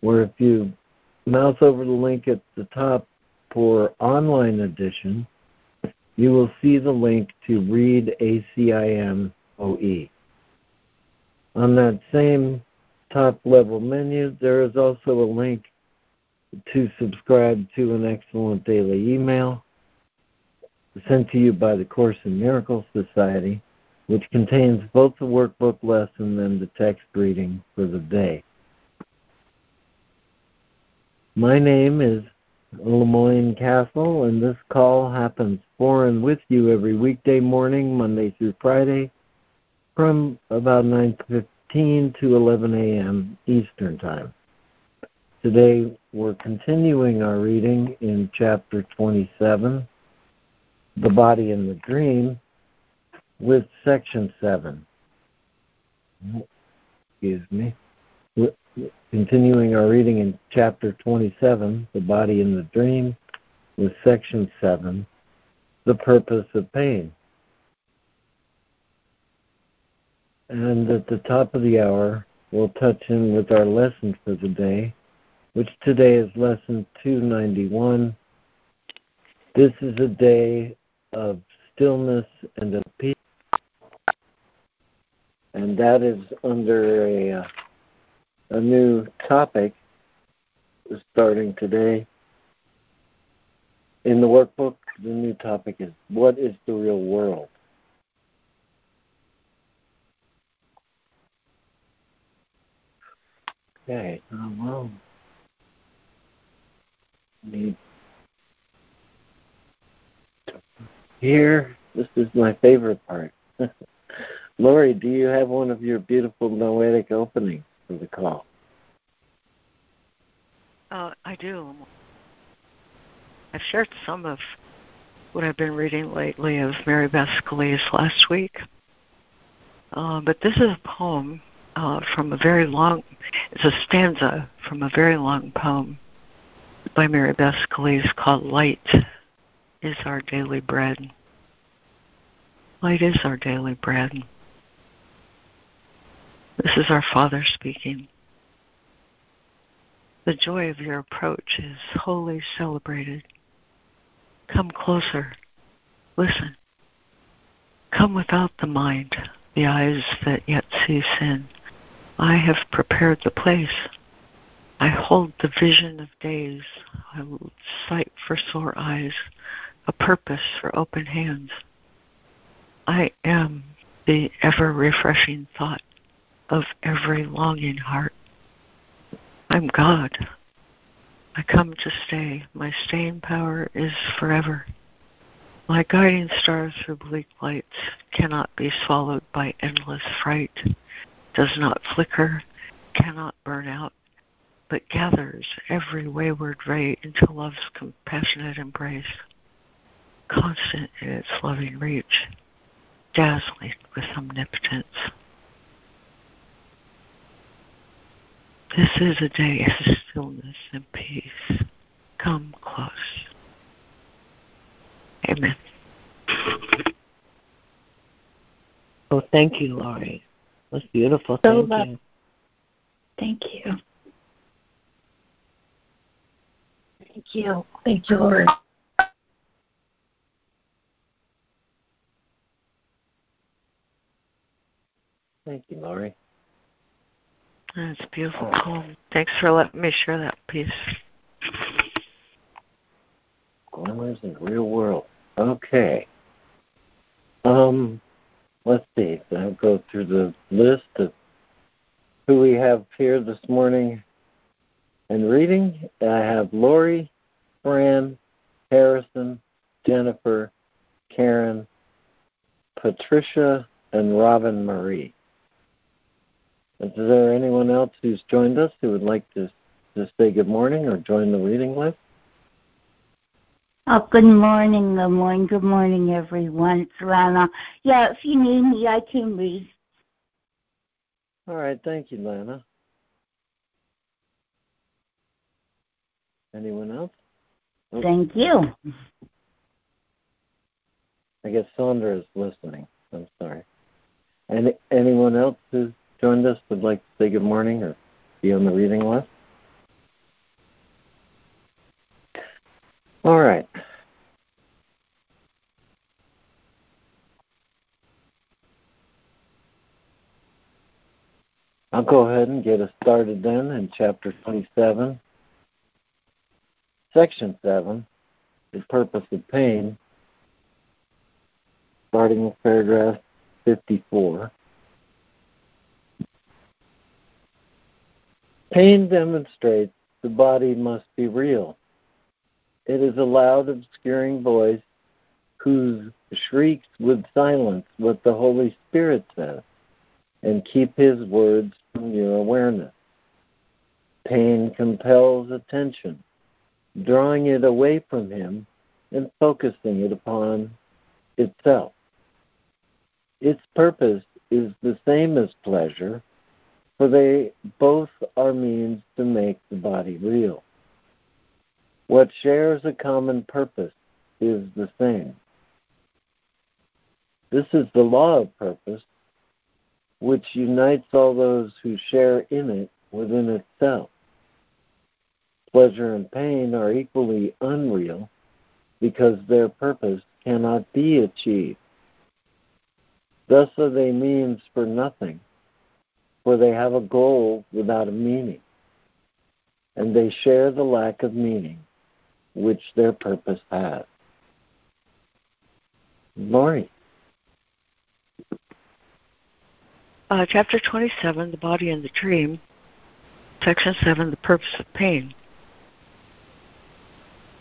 where if you mouse over the link at the top for online edition, you will see the link to read ACIM OE. On that same top level menu, there is also a link to subscribe to an excellent daily email sent to you by the Course in Miracles Society, which contains both the workbook lesson and the text reading for the day. My name is LeMoyne Castle, and this call happens for and with you every weekday morning, Monday through Friday, from about 9.15 to 11 a.m. Eastern Time. Today we're continuing our reading in chapter 27, The Body and the Dream, with section 7. Excuse me continuing our reading in chapter 27, The Body in the Dream, with section 7, The Purpose of Pain. And at the top of the hour, we'll touch in with our lesson for the day, which today is lesson 291. This is a day of stillness and of peace. And that is under a uh, a new topic is starting today. In the workbook, the new topic is What is the Real World? Okay, oh, well, need here. This is my favorite part. Lori, do you have one of your beautiful noetic openings? The call? Uh, I do. I've shared some of what I've been reading lately of Mary Beth Scalise last week. Uh, but this is a poem uh, from a very long, it's a stanza from a very long poem by Mary Beth Scalise called Light is Our Daily Bread. Light is our daily bread. This is our Father speaking. The joy of your approach is wholly celebrated. Come closer. Listen. Come without the mind, the eyes that yet see sin. I have prepared the place. I hold the vision of days. I hold sight for sore eyes, a purpose for open hands. I am the ever refreshing thought of every longing heart. I'm God. I come to stay. My staying power is forever. My guiding star through bleak lights cannot be swallowed by endless fright, does not flicker, cannot burn out, but gathers every wayward ray into love's compassionate embrace, constant in its loving reach, dazzling with omnipotence. This is a day of stillness and peace. Come close. Amen. Oh, thank you, Laurie. That's beautiful. So thank you. Thank you. Thank you. Thank you, Lord. Thank you, Laurie. That's beautiful poem. Thanks for letting me share that piece. Glimmers in the real world. Okay. Um, let's see. I'll go through the list of who we have here this morning and reading. I have Lori, Fran, Harrison, Jennifer, Karen, Patricia, and Robin Marie. Is there anyone else who's joined us who would like to to say good morning or join the reading list? Oh, good morning, good morning, good morning, everyone. It's Lana. Yeah, if you need me, I can read. All right, thank you, Lana. Anyone else? Oh. Thank you. I guess Sandra is listening. I'm sorry. Any anyone else who's joined us would like to say good morning or be on the reading list? All right. I'll go ahead and get us started then in chapter 27, section 7, the purpose of pain, starting with paragraph 54. Pain demonstrates the body must be real. It is a loud, obscuring voice whose shrieks would silence what the Holy Spirit says and keep His words from your awareness. Pain compels attention, drawing it away from Him and focusing it upon itself. Its purpose is the same as pleasure, for they both are means to make the body real. What shares a common purpose is the same. This is the law of purpose, which unites all those who share in it within itself. Pleasure and pain are equally unreal because their purpose cannot be achieved. Thus are they means for nothing, for they have a goal without a meaning, and they share the lack of meaning which their purpose has. Laurie. Uh, chapter 27, The Body and the Dream. Section 7, The Purpose of Pain.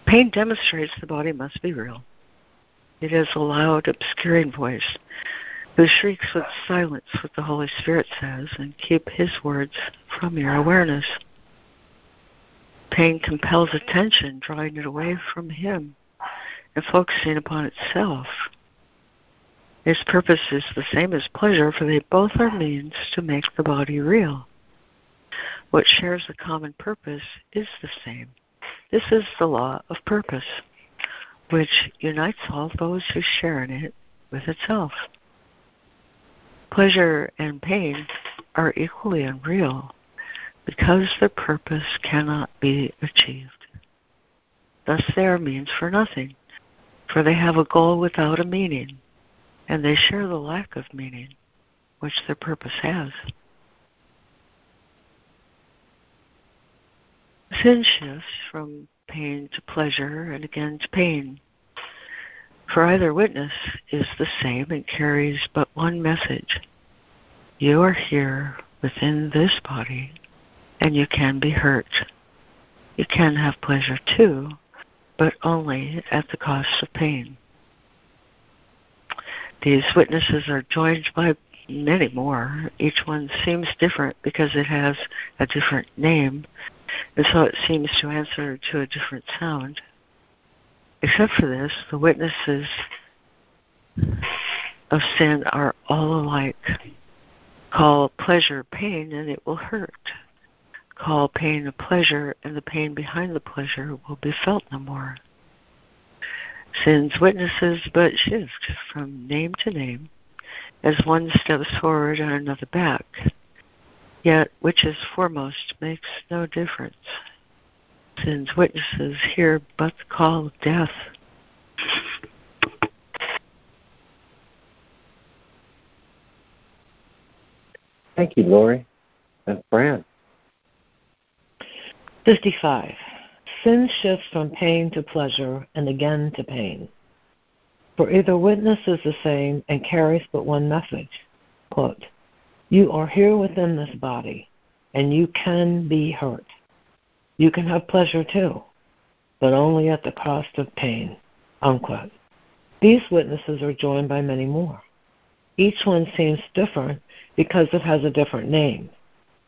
Pain demonstrates the body must be real. It is a loud, obscuring voice who shrieks with silence what the Holy Spirit says and keep His words from your awareness. Pain compels attention, drawing it away from Him and focusing upon itself. Its purpose is the same as pleasure, for they both are means to make the body real. What shares a common purpose is the same. This is the law of purpose, which unites all those who share in it with itself. Pleasure and pain are equally unreal, because their purpose cannot be achieved. Thus they are means for nothing, for they have a goal without a meaning, and they share the lack of meaning which their purpose has. Sin shifts from pain to pleasure and again to pain. For either witness is the same and carries but one message. You are here within this body and you can be hurt. You can have pleasure too, but only at the cost of pain. These witnesses are joined by many more. Each one seems different because it has a different name, and so it seems to answer to a different sound. Except for this, the witnesses of sin are all alike. Call pleasure pain, and it will hurt call pain a pleasure, and the pain behind the pleasure will be felt no more. Sin's witnesses but shift from name to name as one steps forward and another back. Yet which is foremost makes no difference. Sin's witnesses hear but call death. Thank you, Lori. And Fran. 55. Sin shifts from pain to pleasure and again to pain. For either witness is the same and carries but one message. Quote, you are here within this body, and you can be hurt. You can have pleasure too, but only at the cost of pain. Unquote. These witnesses are joined by many more. Each one seems different because it has a different name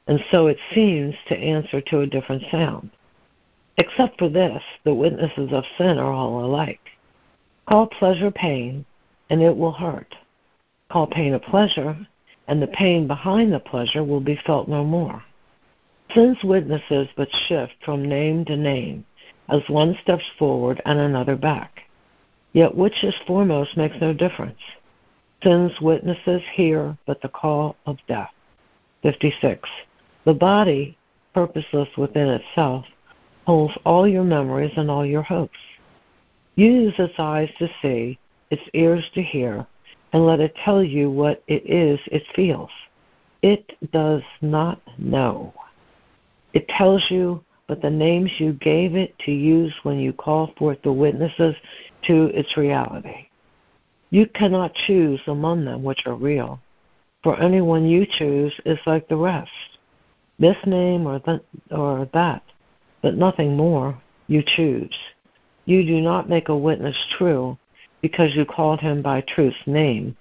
and so it seems to answer to a different sound. Except for this, the witnesses of sin are all alike. Call pleasure pain, and it will hurt. Call pain a pleasure, and the pain behind the pleasure will be felt no more. Sin's witnesses but shift from name to name, as one steps forward and another back. Yet which is foremost makes no difference. Sin's witnesses hear but the call of death. 56. The body, purposeless within itself, holds all your memories and all your hopes. Use its eyes to see, its ears to hear, and let it tell you what it is it feels. It does not know. It tells you but the names you gave it to use when you call forth the witnesses to its reality. You cannot choose among them which are real, for anyone you choose is like the rest. This name or, th- or that, but nothing more, you choose. You do not make a witness true because you called him by truth's name.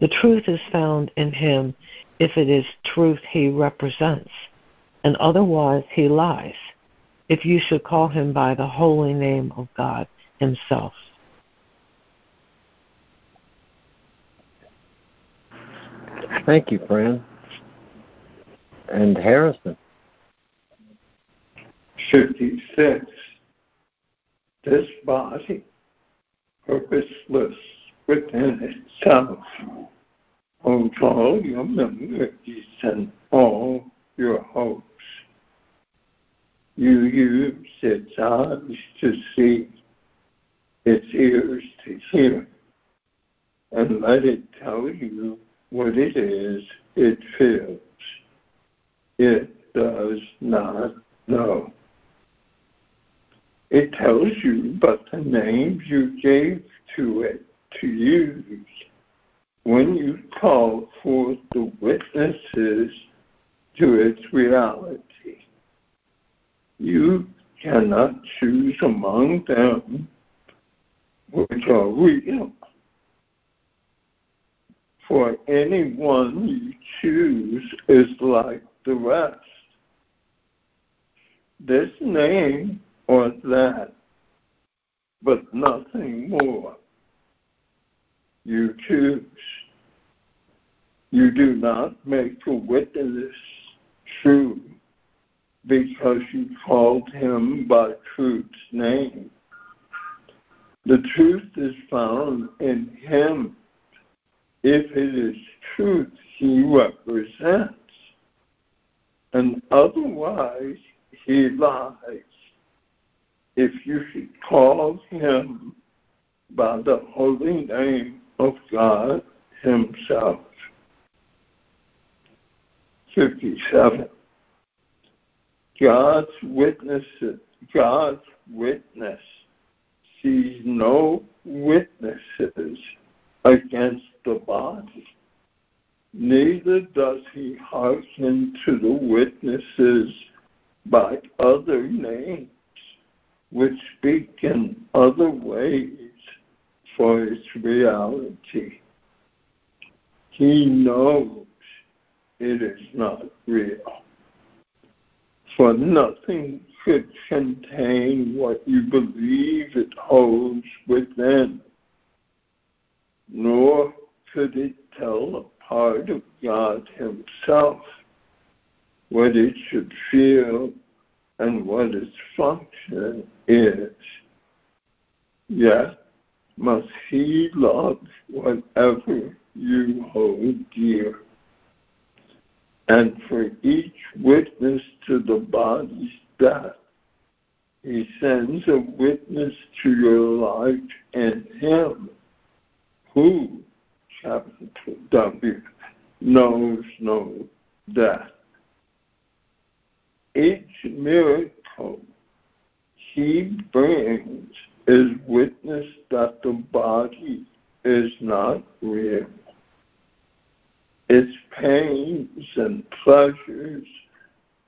The truth is found in him if it is truth he represents, and otherwise he lies if you should call him by the holy name of God himself. Thank you, Fran. And Harrison. 56. This body, purposeless within itself, holds all your memories and all your hopes. You use its eyes to see, its ears to hear, and let it tell you what it is it feels. It does not know. It tells you but the names you gave to it to use when you call forth the witnesses to its reality. You cannot choose among them which are real. For anyone you choose is like the rest. This name or that, but nothing more. You choose. You do not make a witness true because you called him by truth's name. The truth is found in him if it is truth he represents, and otherwise he lies. If you should call him by the holy name of God himself. 57. God's witnesses, God's witness sees no witnesses against the body. Neither does he hearken to the witnesses by other names, which speak in other ways for its reality. He knows it is not real for nothing could contain what you believe it holds within, nor could it tell a part of God Himself what it should feel and what its function is. Yet must He love whatever you hold dear and for each witness to the body's death, he sends a witness to your life and him who, capital W, knows no death. Each miracle he brings is witness that the body is not real its pains and pleasures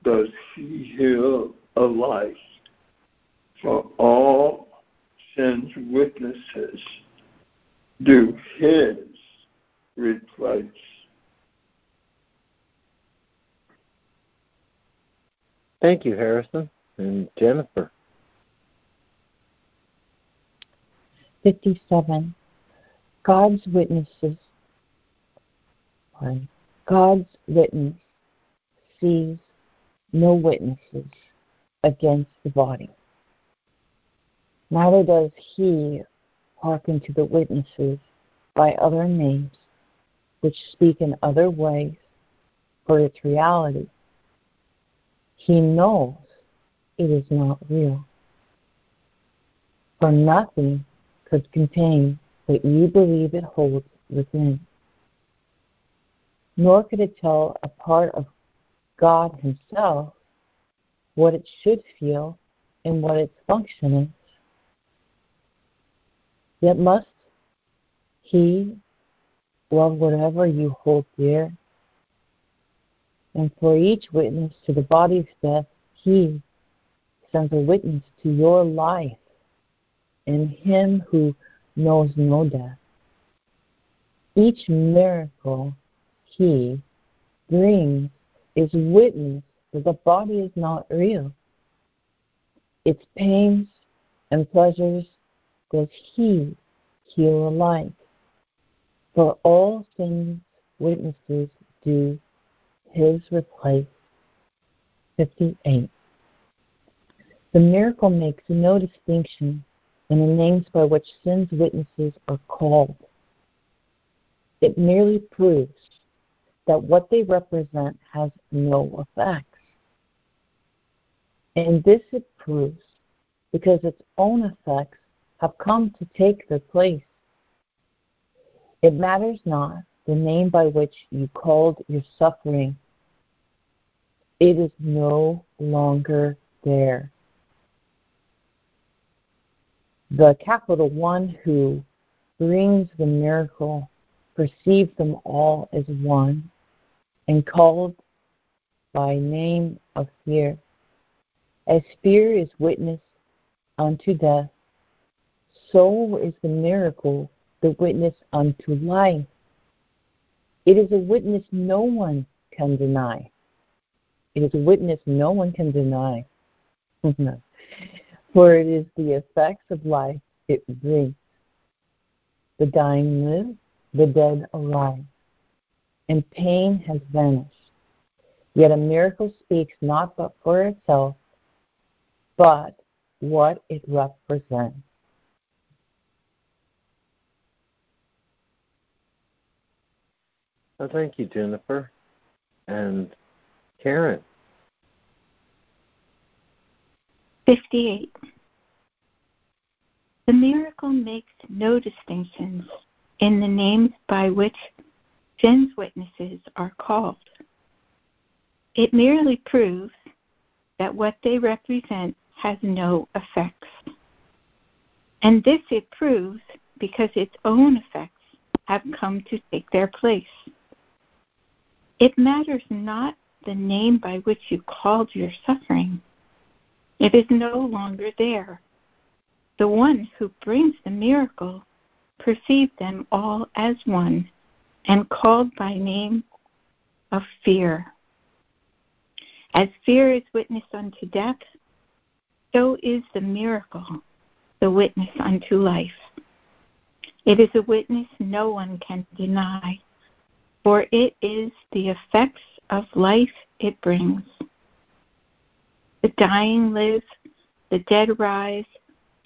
does he heal alike for all sin's witnesses do his replace. Thank you, Harrison. And Jennifer. 57. God's witnesses. God's witness sees no witnesses against the body. Neither does he hearken to the witnesses by other names, which speak in other ways for its reality. He knows it is not real. For nothing could contain what you believe it holds within. Nor could it tell a part of God Himself what it should feel and what its function is. Yet must He love whatever you hold dear. And for each witness to the body's death, He sends a witness to your life and Him who knows no death. Each miracle He brings is witness that the body is not real. Its pains and pleasures does He heal alike. For all things witnesses do His replace. 58. The miracle makes no distinction in the names by which sin's witnesses are called. It merely proves that what they represent has no effects. And this it proves because its own effects have come to take their place. It matters not the name by which you called your suffering, it is no longer there. The capital One who brings the miracle perceives them all as one and called by name of fear. As fear is witness unto death, so is the miracle the witness unto life. It is a witness no one can deny. It is a witness no one can deny. For it is the effects of life it brings. The dying live, the dead arise and pain has vanished. Yet a miracle speaks not but for itself, but what it represents. Well, thank you, Jennifer. And Karen. 58. The miracle makes no distinctions in the names by which Sin's witnesses are called. It merely proves that what they represent has no effects. And this it proves because its own effects have come to take their place. It matters not the name by which you called your suffering. It is no longer there. The one who brings the miracle perceived them all as one and called by name of fear. As fear is witness unto death, so is the miracle the witness unto life. It is a witness no one can deny, for it is the effects of life it brings. The dying live, the dead rise,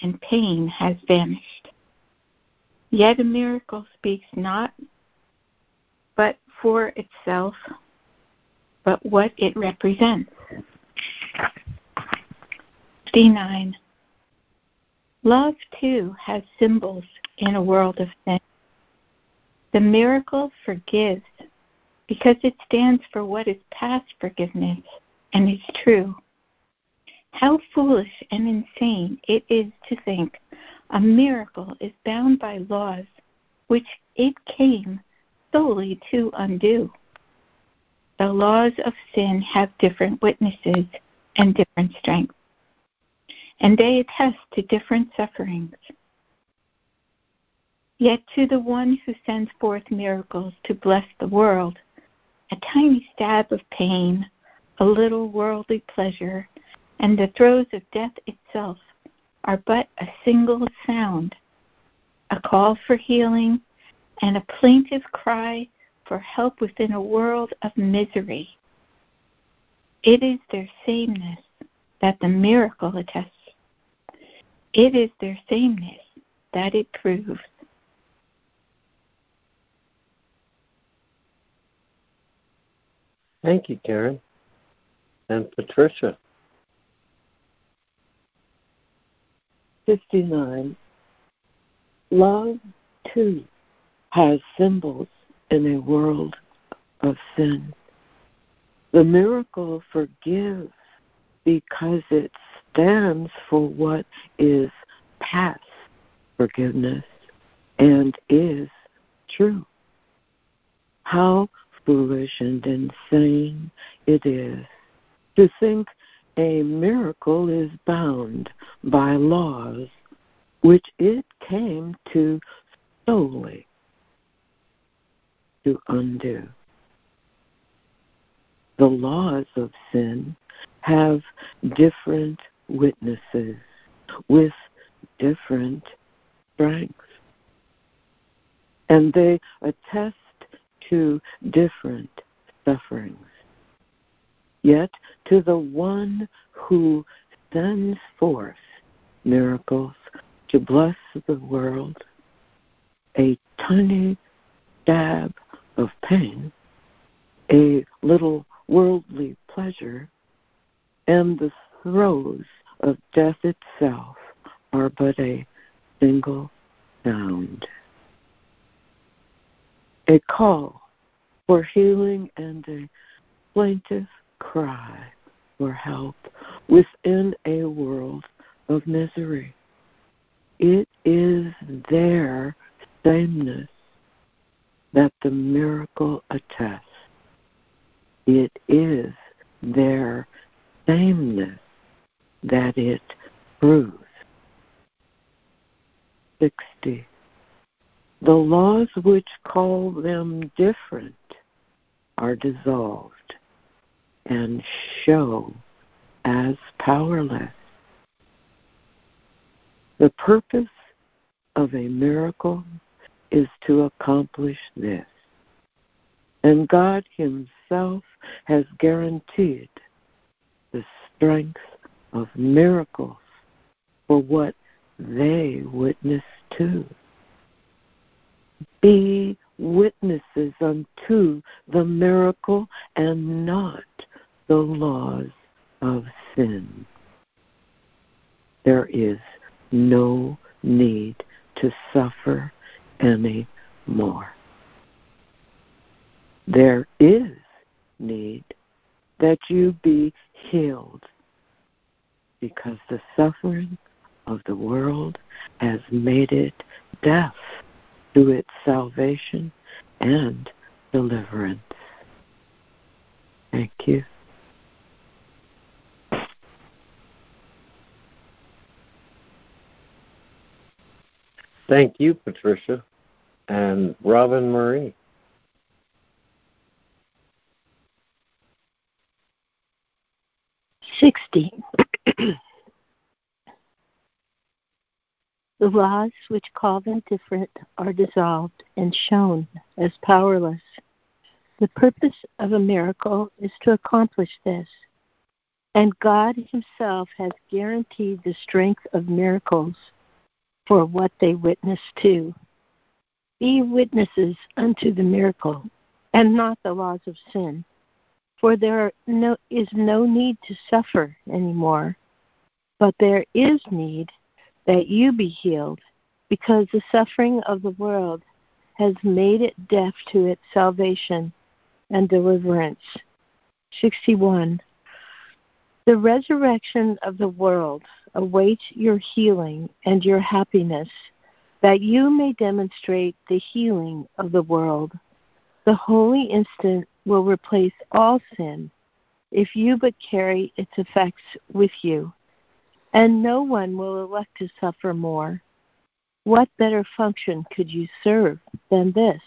and pain has vanished. Yet a miracle speaks not but for itself, but what it represents. D9. Love, too, has symbols in a world of sin. The miracle forgives because it stands for what is past forgiveness and is true. How foolish and insane it is to think a miracle is bound by laws which it came solely to undo. The laws of sin have different witnesses and different strengths, and they attest to different sufferings. Yet to the one who sends forth miracles to bless the world, a tiny stab of pain a little worldly pleasure, and the throes of death itself are but a single sound, a call for healing, and a plaintive cry for help within a world of misery. It is their sameness that the miracle attests. It is their sameness that it proves. Thank you, Karen. And Patricia. 59. Love, too, has symbols in a world of sin. The miracle forgives because it stands for what is past forgiveness and is true. How foolish and insane it is to think a miracle is bound by laws which it came to solely to undo. The laws of sin have different witnesses with different strengths. And they attest to different sufferings. Yet to the one who sends forth miracles to bless the world, a tiny dab of pain, a little worldly pleasure, and the throes of death itself are but a single sound. A call for healing and a plaintive cry for help within a world of misery. It is their sameness that the miracle attests. It is their sameness that it proves. 60. The laws which call them different are dissolved and show as powerless. The purpose of a miracle is to accomplish this. And God Himself has guaranteed the strength of miracles for what they witness to. Be witnesses unto the miracle and not the laws of sin. There is no need to suffer any more. There is need that you be healed because the suffering of the world has made it deaf to its salvation and deliverance. Thank you. Thank you, Patricia. And Robin Marie. Sixty. The laws which call them different are dissolved and shown as powerless. The purpose of a miracle is to accomplish this, and God Himself has guaranteed the strength of miracles for what they witness to. Be witnesses unto the miracle, and not the laws of sin, for there no, is no need to suffer anymore, but there is need that you be healed, because the suffering of the world has made it deaf to its salvation and deliverance. 61. The resurrection of the world awaits your healing and your happiness, that you may demonstrate the healing of the world. The holy instant will replace all sin if you but carry its effects with you and no one will elect to suffer more. What better function could you serve than this?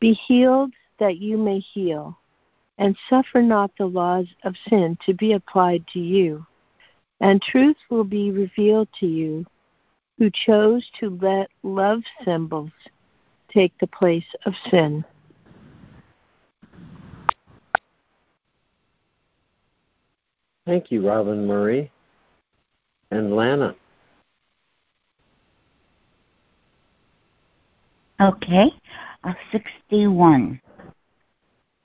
Be healed that you may heal. and suffer not the laws of sin to be applied to you. And truth will be revealed to you who chose to let love symbols take the place of sin. Thank you, Robin Marie and Lana. Okay, uh, 61.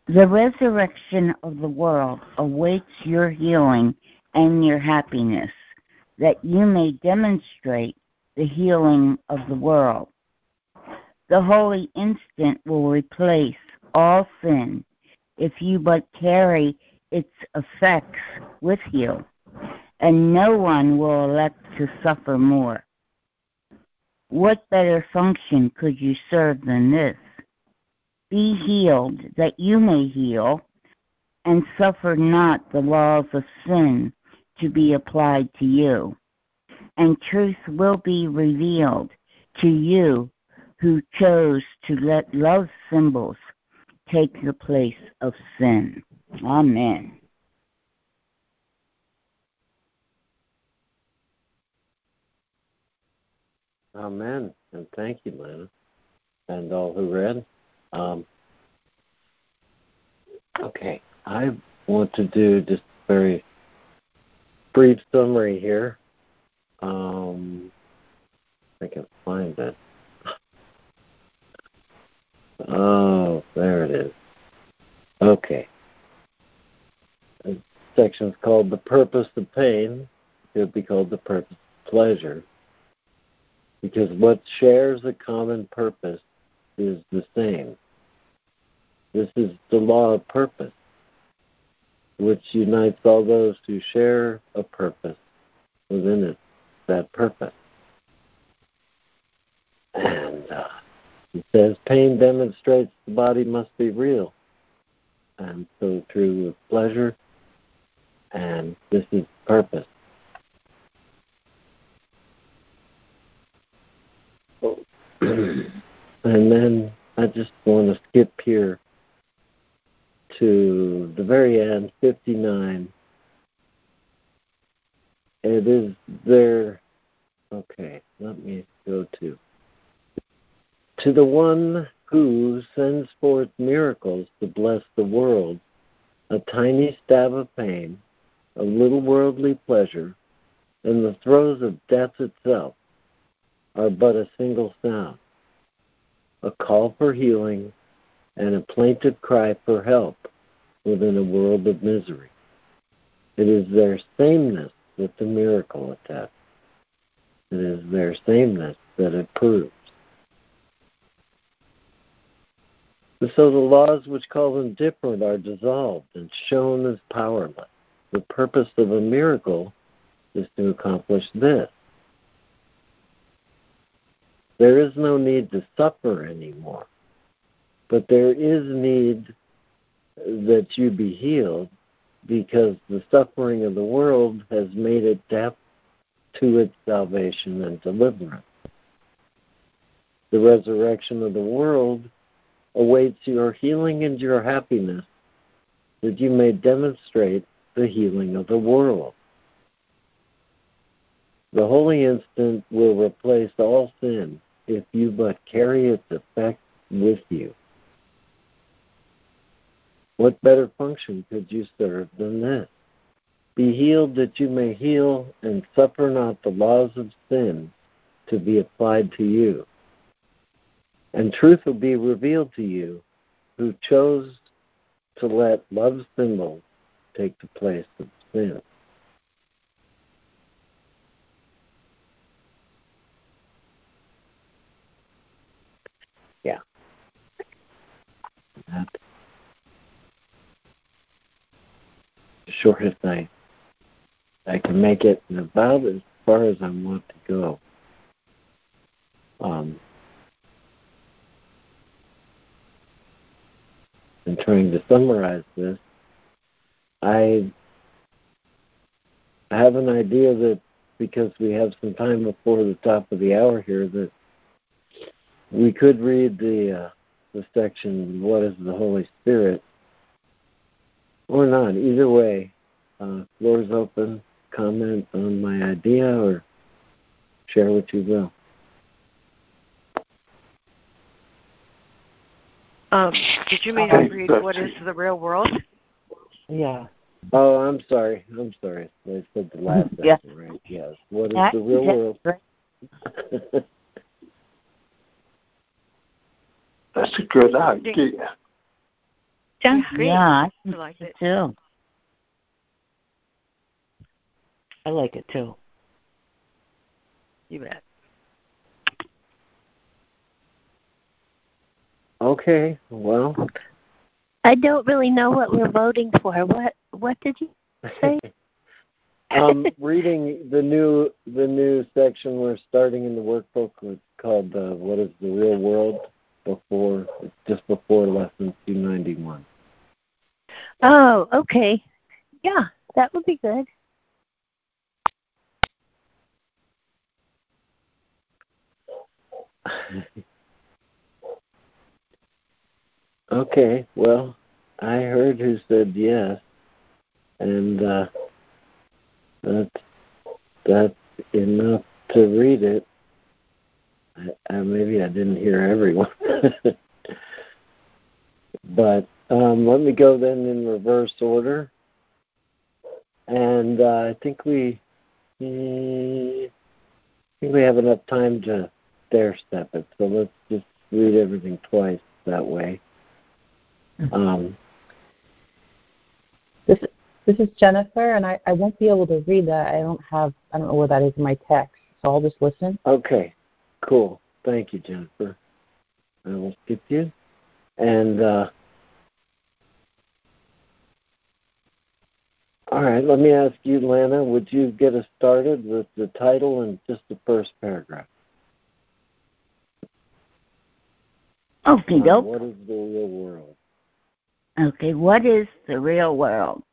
The resurrection of the world awaits your healing and your happiness, that you may demonstrate the healing of the world. The holy instant will replace all sin if you but carry its effects with you, and no one will elect to suffer more. What better function could you serve than this? Be healed that you may heal, and suffer not the laws of sin to be applied to you. And truth will be revealed to you who chose to let love symbols take the place of sin. Amen. Amen. And thank you, Lana, and all who read. Um, okay, I want to do just a very brief summary here. Um, I can find it. Oh, there it is. Okay. The section is called The Purpose of Pain. It could be called The Purpose of Pleasure. Because what shares a common purpose is the same. This is the law of purpose, which unites all those who share a purpose within it, that purpose. And uh, it says pain demonstrates the body must be real. And so with pleasure, and this is purpose. And then I just want to skip here to the very end, 59. It is there. Okay, let me go to. To the one who sends forth miracles to bless the world, a tiny stab of pain, a little worldly pleasure, and the throes of death itself are but a single sound a call for healing, and a plaintive cry for help within a world of misery. It is their sameness that the miracle attests. It is their sameness that it proves. So the laws which call them different are dissolved and shown as powerless. The purpose of a miracle is to accomplish this there is no need to suffer anymore. But there is need that you be healed because the suffering of the world has made it deaf to its salvation and deliverance. The resurrection of the world awaits your healing and your happiness that you may demonstrate the healing of the world. The holy instant will replace all sin if you but carry its effect with you. What better function could you serve than this? Be healed that you may heal, and suffer not the laws of sin to be applied to you. And truth will be revealed to you who chose to let love's symbol take the place of sin. that. Shortest I I can make it and about as far as I want to go. Um, in trying to summarize this, I have an idea that because we have some time before the top of the hour here, that we could read the uh, the section, What is the Holy Spirit? Or not. Either way, uh, floor's open. Comment on my idea or share what you will. Um, did you mean to read what is the real world? Yeah. Oh, I'm sorry. I'm sorry. I said the last Yeah. answer, right? Yes. What is That- the real that's world? That's a good idea. Sounds great. Yeah, I I like it. too. I like it too. You bet. okay. Well, I don't really know what we're voting for. What what did you say? um, reading the new the new section we're starting in the workbook it's called uh, "What is the Real World?" Before it's just before lesson two ninety one. Oh, okay. Yeah, that would be good. okay. Well, I heard who said yes, and uh, that's that's enough to read it. I, I, maybe I didn't hear everyone, but um, let me go then in reverse order. And uh, I think we, eh, I think we have enough time to stair step it. So let's just read everything twice that way. Um, This this is Jennifer, and I, I won't be able to read that. I don't have I don't know where that is in my text, so I'll just listen. okay, cool. Thank you, Jennifer. I will skip you. And uh, all right, let me ask you, Lana. Would you get us started with the title and just the first paragraph? Okay, dope. what is the real world? Okay, what is the real world?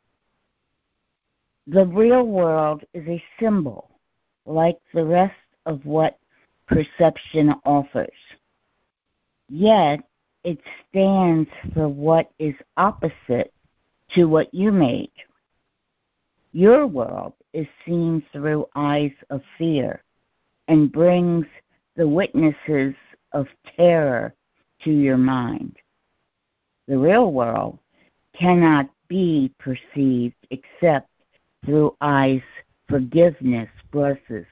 The real world is a symbol, like the rest of what perception offers. Yet, it stands for what is opposite to what you made. Your world is seen through eyes of fear and brings the witnesses of terror to your mind. The real world cannot be perceived except through eyes forgiveness blesses.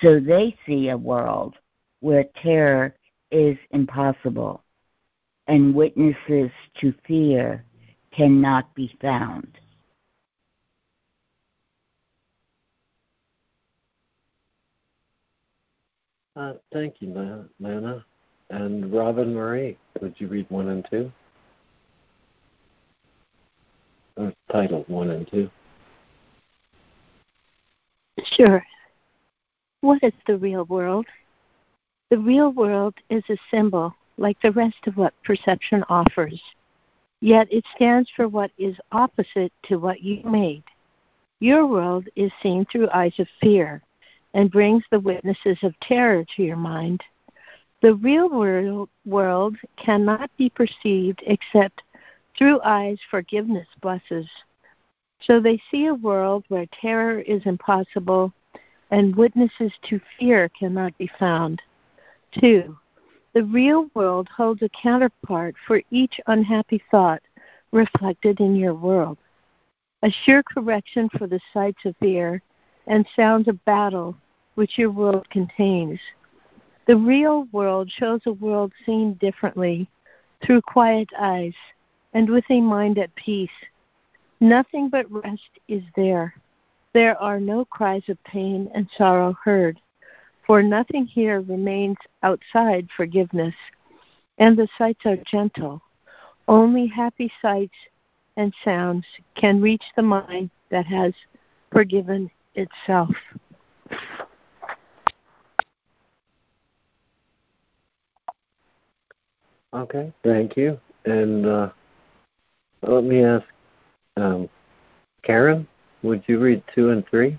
So they see a world where terror is impossible and witnesses to fear cannot be found. Uh, thank you, Lana. And Robin Marie, would you read one and two? Or title one and two. Sure. What is the real world? The real world is a symbol, like the rest of what perception offers. Yet it stands for what is opposite to what you made. Your world is seen through eyes of fear and brings the witnesses of terror to your mind. The real world, cannot be perceived except through eyes forgiveness blesses. So they see a world where terror is impossible and witnesses to fear cannot be found. 2. The real world holds a counterpart for each unhappy thought reflected in your world, a sure correction for the sights of fear and sounds of battle which your world contains. The real world shows a world seen differently, through quiet eyes, and with a mind at peace. Nothing but rest is there. There are no cries of pain and sorrow heard, for nothing here remains outside forgiveness, and the sights are gentle. Only happy sights and sounds can reach the mind that has forgiven itself. Okay, thank you. And uh, let me ask um, Karen, would you read two and three?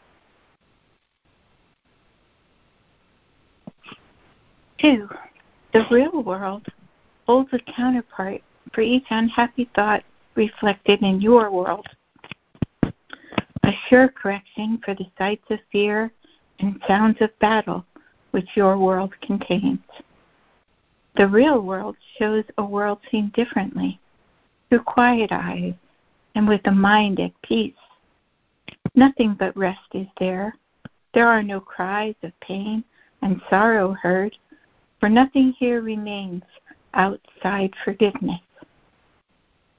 Two, the real world holds a counterpart for each unhappy thought reflected in your world. A sure correction for the sights of fear and sounds of battle which your world contains. The real world shows a world seen differently, through quiet eyes and with a mind at peace. Nothing but rest is there. There are no cries of pain and sorrow heard, for nothing here remains outside forgiveness.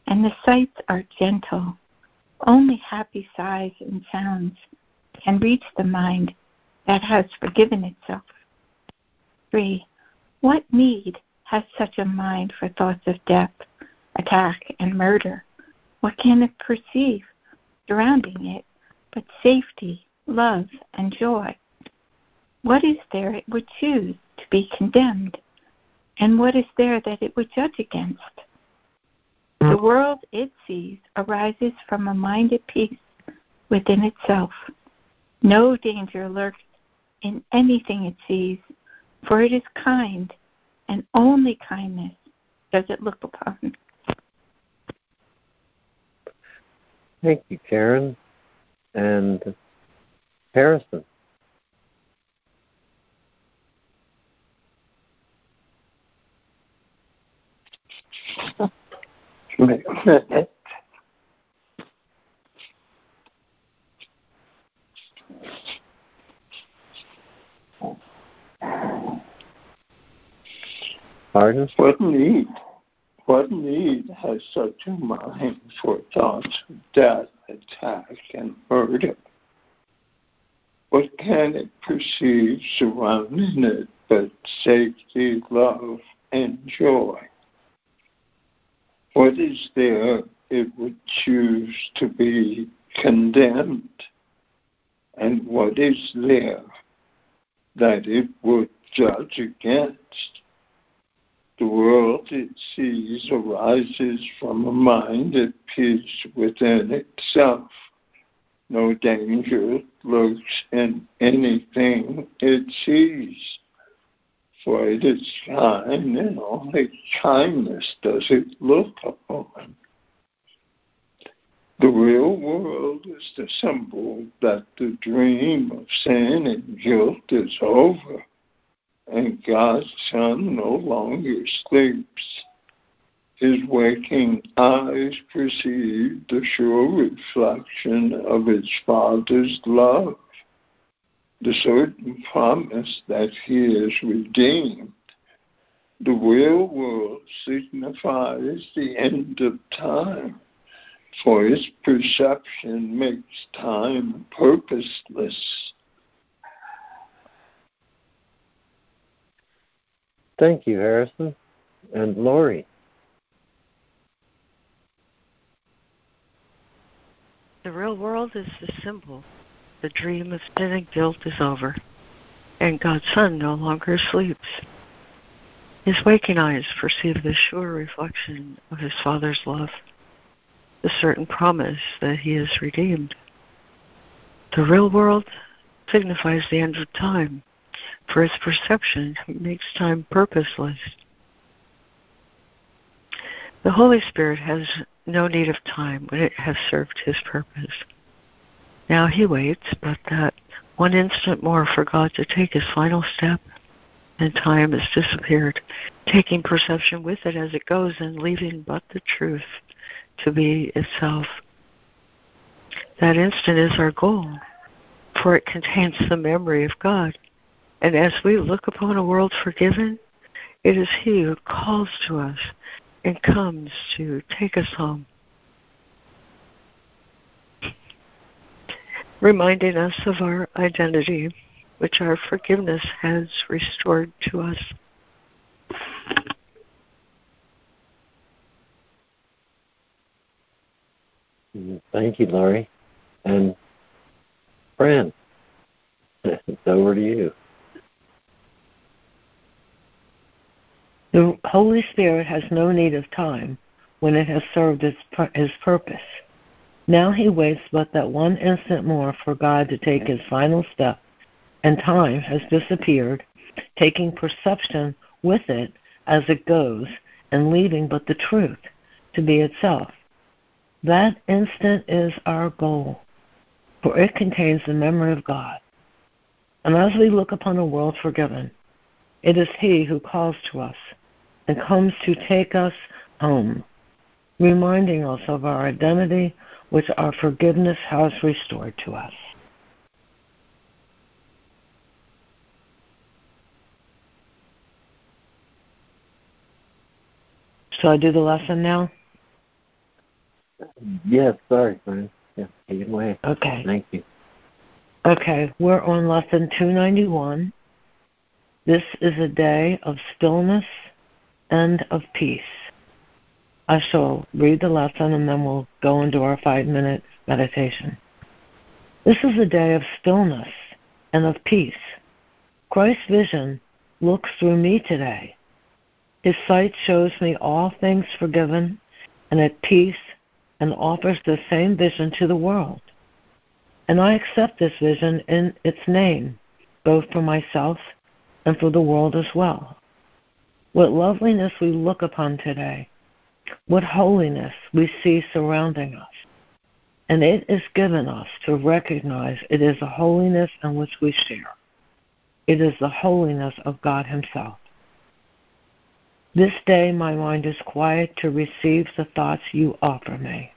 And the sights are gentle. Only happy sighs and sounds can reach the mind that has forgiven itself. 3. What need has such a mind for thoughts of death, attack, and murder? What can it perceive surrounding it but safety, love, and joy? What is there it would choose to be condemned? And what is there that it would judge against? The hmm. world it sees arises from a mind at peace within itself. No danger lurks in anything it sees, for it is kind, and only kindness does it look upon. Thank you, Karen. And Harrison. Pardon? What need? What need has such a mind for thoughts of death, attack, and murder? What can it perceive surrounding it but safety, love, and joy? What is there it would choose to be condemned? And what is there that it would judge against? The world it sees arises from a mind at peace within itself. No danger lurks in anything it sees. For it is kind and only kindness does it look upon. The real world is the symbol that the dream of sin and guilt is over and God's Son no longer sleeps. His waking eyes perceive the sure reflection of his Father's love, the certain promise that he is redeemed. The real world signifies the end of time, for its perception makes time purposeless Thank you, Harrison. And Lori. The real world is the symbol. The dream of sin and guilt is over, and God's Son no longer sleeps. His waking eyes perceive the sure reflection of his Father's love, the certain promise that he is redeemed. The real world signifies the end of time, for its perception makes time purposeless. The Holy Spirit has no need of time when it has served his purpose. Now he waits but that one instant more for God to take his final step, and time has disappeared, taking perception with it as it goes and leaving but the truth to be itself. That instant is our goal, for it contains the memory of God and as we look upon a world forgiven, it is He who calls to us and comes to take us home. Reminding us of our identity, which our forgiveness has restored to us. Thank you, Laurie. And Fran, it's over to you. The Holy Spirit has no need of time when it has served its, his purpose. Now he waits but that one instant more for God to take his final step, and time has disappeared, taking perception with it as it goes, and leaving but the truth to be itself. That instant is our goal, for it contains the memory of God. And as we look upon a world forgiven, it is He who calls to us and comes to take us home, reminding us of our identity which our forgiveness has restored to us. Shall I do the lesson now? Yes, sorry, friend. Yeah, take it away. Okay. Thank you. Okay, we're on lesson 291. This is a day of stillness and of peace. I shall read the lesson and then we'll go into our five minute meditation. This is a day of stillness and of peace. Christ's vision looks through me today. His sight shows me all things forgiven and at peace and offers the same vision to the world. And I accept this vision in its name, both for myself and for the world as well. What loveliness we look upon today, what holiness we see surrounding us. And it is given us to recognize it is a holiness in which we share. It is the holiness of God Himself. This day my mind is quiet to receive the thoughts you offer me.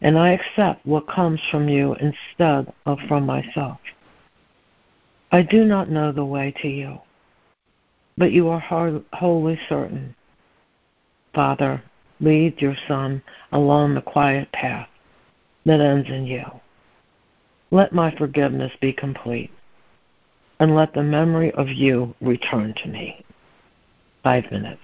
And I accept what comes from you instead of from myself. I do not know the way to you, but you are wholly certain. Father, lead your Son along the quiet path that ends in you. Let my forgiveness be complete, and let the memory of you return to me. Five minutes.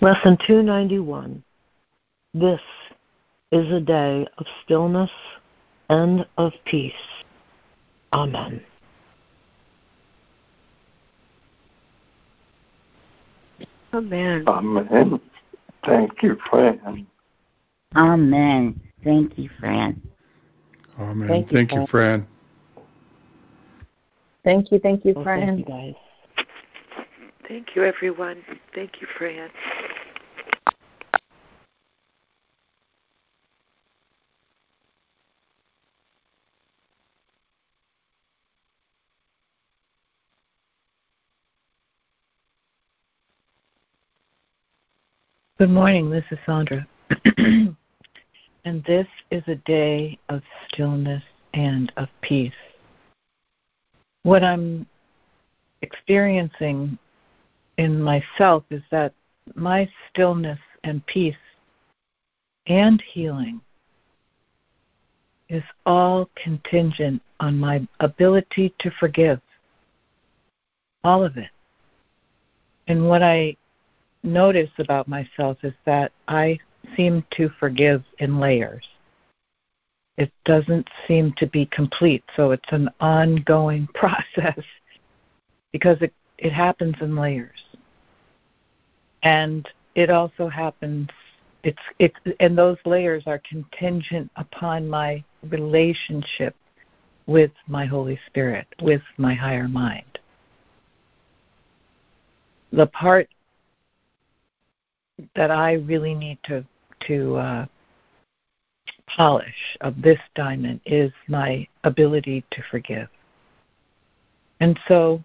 Lesson 291. This is a day of stillness and of peace. Amen. Amen. Amen. Thank you, Fran. Amen. Thank you, Fran. Amen. Thank you, Thank you, Fran. Thank you, thank you, Well, Fran. thank you, guys. Thank you, everyone. Thank you, Fran. Good morning. This is Sandra. and this is a day of stillness and of peace. What I'm experiencing in myself is that my stillness and peace and healing is all contingent on my ability to forgive. All of it. And what I notice about myself is that I seem to forgive in layers. It doesn't seem to be complete, so it's an ongoing process because it, it happens in layers. And it also happens it's it and those layers are contingent upon my relationship with my Holy Spirit, with my higher mind. The part that I really need to to uh, polish of this diamond is my ability to forgive. And so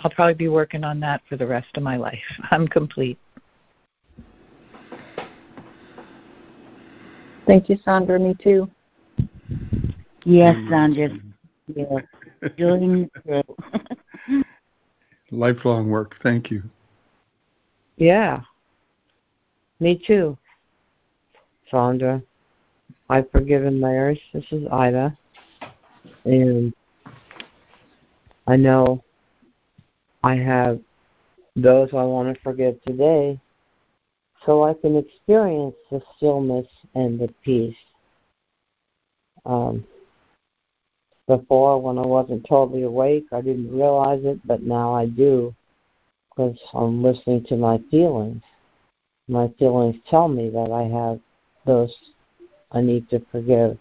I'll probably be working on that for the rest of my life. I'm complete. Thank you, Sandra. Me too. Yes, Amen. Sandra. You're doing it too. Lifelong work. Thank you. Yeah. Me too. Sandra. I've forgiven layers. This is Ida. And I know I have those I want to forgive today so I can experience the stillness and the peace. Um, before, when I wasn't totally awake, I didn't realize it, but now I do because I'm listening to my feelings. My feelings tell me that I have those I need to forgive,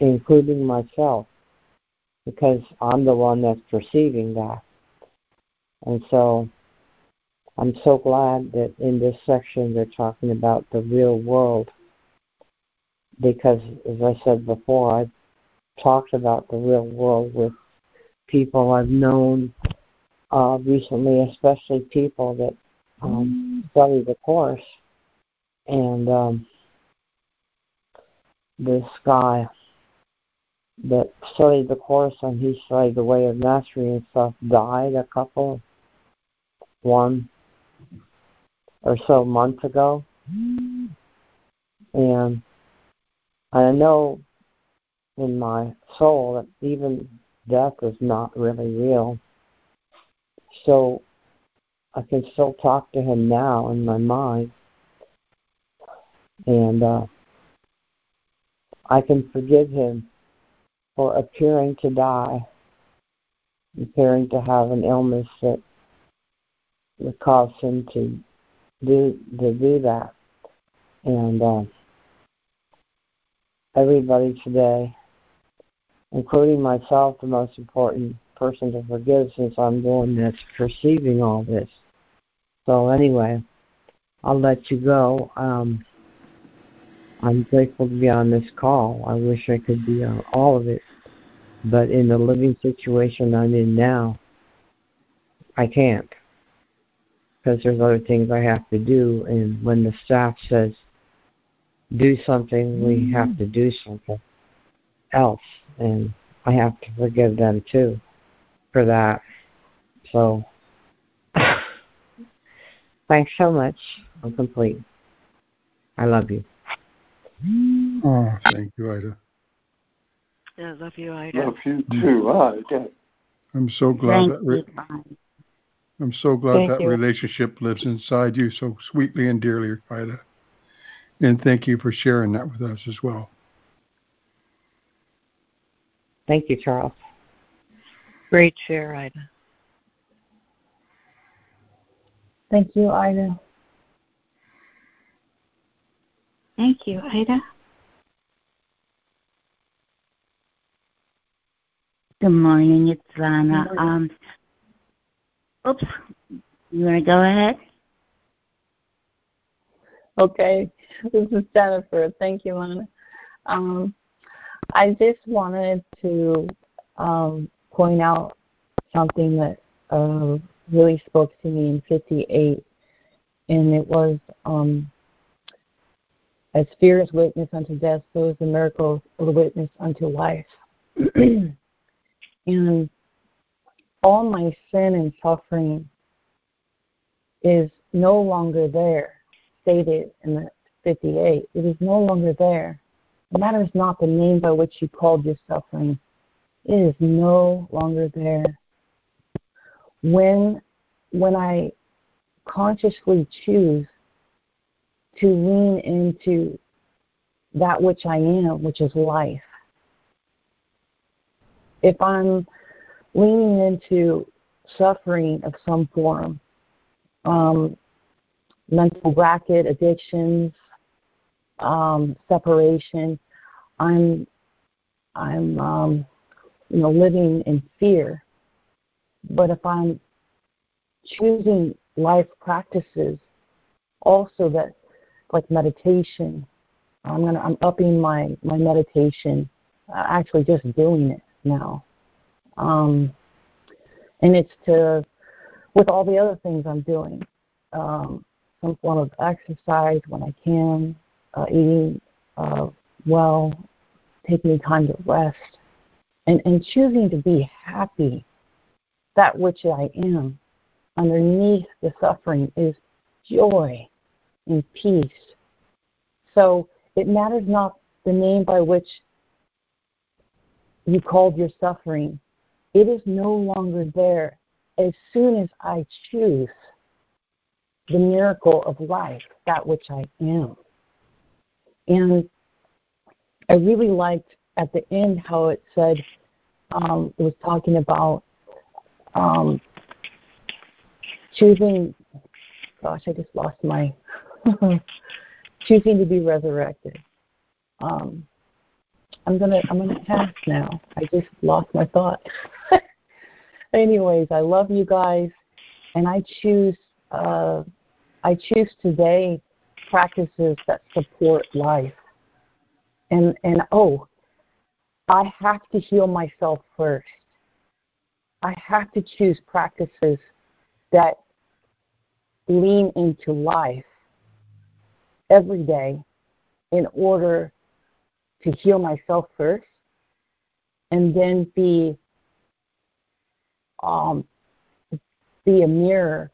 including myself, because I'm the one that's perceiving that. And so I'm so glad that in this section they're talking about the real world because, as I said before, I've talked about the real world with people I've known uh, recently, especially people that um, study the course. And um, this guy that studied the course and he studied the way of mastery and stuff died a couple, one or so months ago. And I know in my soul that even death is not really real. So I can still talk to him now in my mind. And uh, I can forgive him for appearing to die, appearing to have an illness that would cause him to do to do that. And uh, everybody today, including myself, the most important person to forgive since I'm one that's perceiving all this. So anyway, I'll let you go. Um, I'm grateful to be on this call. I wish I could be on all of it, but in the living situation I'm in now, I can't because there's other things I have to do. And when the staff says do something, we have to do something else, and I have to forgive them too for that. So, thanks so much. I'm complete. I love you. Oh, thank you, Ida. I love you, Ida. Love you too, ah, Ida. I'm so glad Thank that we're, you, I'm so glad Thank that you. relationship lives inside you so sweetly and dearly, Ida. And thank you for sharing that with us as well. Thank you, Charles. Great share, Ida. Thank you, Ida. Thank you, Ida. Good morning, it's Lana. Um, oops, you want to go ahead? Okay, this is Jennifer. Thank you, Lana. Um, I just wanted to um, point out something that uh, really spoke to me in 58, and it was um, as fear is witness unto death, so is the miracle of the witness unto life. and all my sin and suffering is no longer there, stated in the 58. It is no longer there. It matters not the name by which you called your suffering. It is no longer there. When when I consciously choose to lean into that which I am, which is life, if I'm leaning into suffering of some form, um, mental bracket, addictions, um, separation, I'm I'm um, you know living in fear. But if I'm choosing life practices, also that like meditation, I'm gonna I'm upping my my meditation, uh, actually just doing it now. Um, and it's to, with all the other things I'm doing, um, some form of exercise when I can, uh, eating uh, well, taking time to rest, and, and choosing to be happy, that which I am. Underneath the suffering is joy and peace. So it matters not the name by which you called your suffering, it is no longer there as soon as I choose the miracle of life, that which I am. And I really liked at the end how it said, um, it was talking about um, choosing, gosh, I just lost my, choosing to be resurrected. Um, I'm gonna I'm gonna pass now. I just lost my thought. Anyways, I love you guys, and I choose uh, I choose today practices that support life. And and oh, I have to heal myself first. I have to choose practices that lean into life every day in order to heal myself first and then be um, be a mirror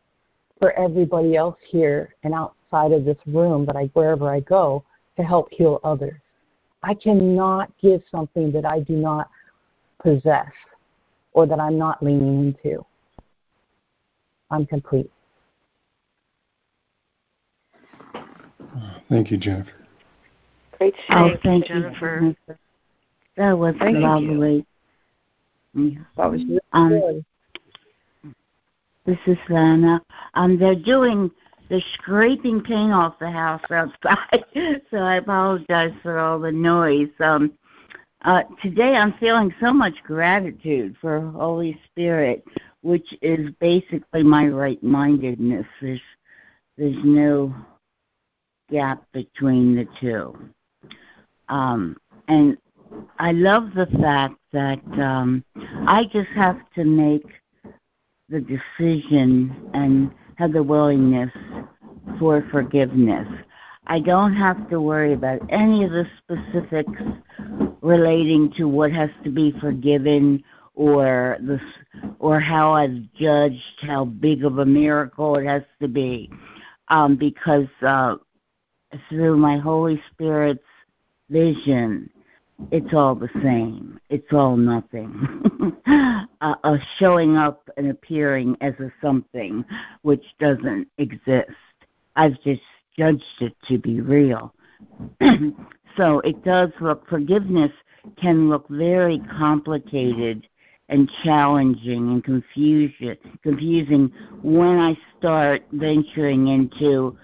for everybody else here and outside of this room, but I wherever I go to help heal others. I cannot give something that I do not possess or that I'm not leaning into. I'm complete. Thank you, Jennifer. Great Oh, share, thank Jennifer. you. That was Thank you. lovely. That was really Um, good. This is Lana. Um, they're doing they're scraping paint off the house outside, so I apologize for all the noise. Um, uh, today I'm feeling so much gratitude for Holy Spirit, which is basically my right-mindedness. There's there's no gap between the two. Um, and I love the fact that um, I just have to make the decision and have the willingness for forgiveness. I don't have to worry about any of the specifics relating to what has to be forgiven or the or how I've judged how big of a miracle it has to be, um, because uh, through my Holy Spirit's vision, it's all the same. It's all nothing. uh, a showing up and appearing as a something which doesn't exist. I've just judged it to be real. so it does look, forgiveness can look very complicated and challenging and confusion, confusing when I start venturing into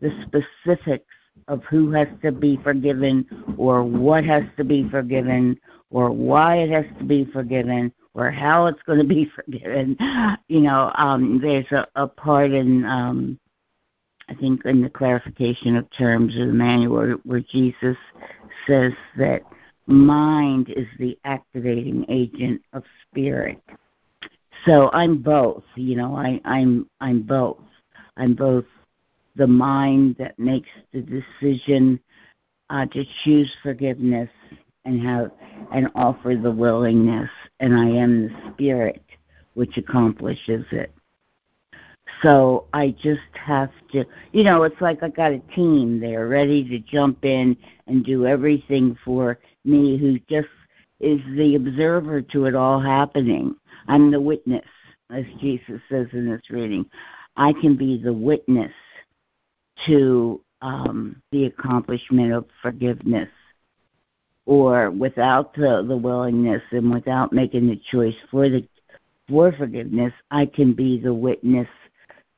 the specifics of who has to be forgiven or what has to be forgiven or why it has to be forgiven or how it's going to be forgiven. You know, um, there's a, a part in, um, I think, in the clarification of terms of the manual where, Jesus says that mind is the activating agent of spirit. So I'm both. You know, I, I'm I'm both. I'm both the mind that makes the decision uh, to choose forgiveness and have and offer the willingness, and I am the spirit which accomplishes it. So I just have to, you know, it's like I got a team there ready to jump in and do everything for me who just is the observer to it all happening. I'm the witness, as Jesus says in this reading. I can be the witness to um, the accomplishment of forgiveness or without the, the willingness and without making the choice for the for forgiveness, I can be the witness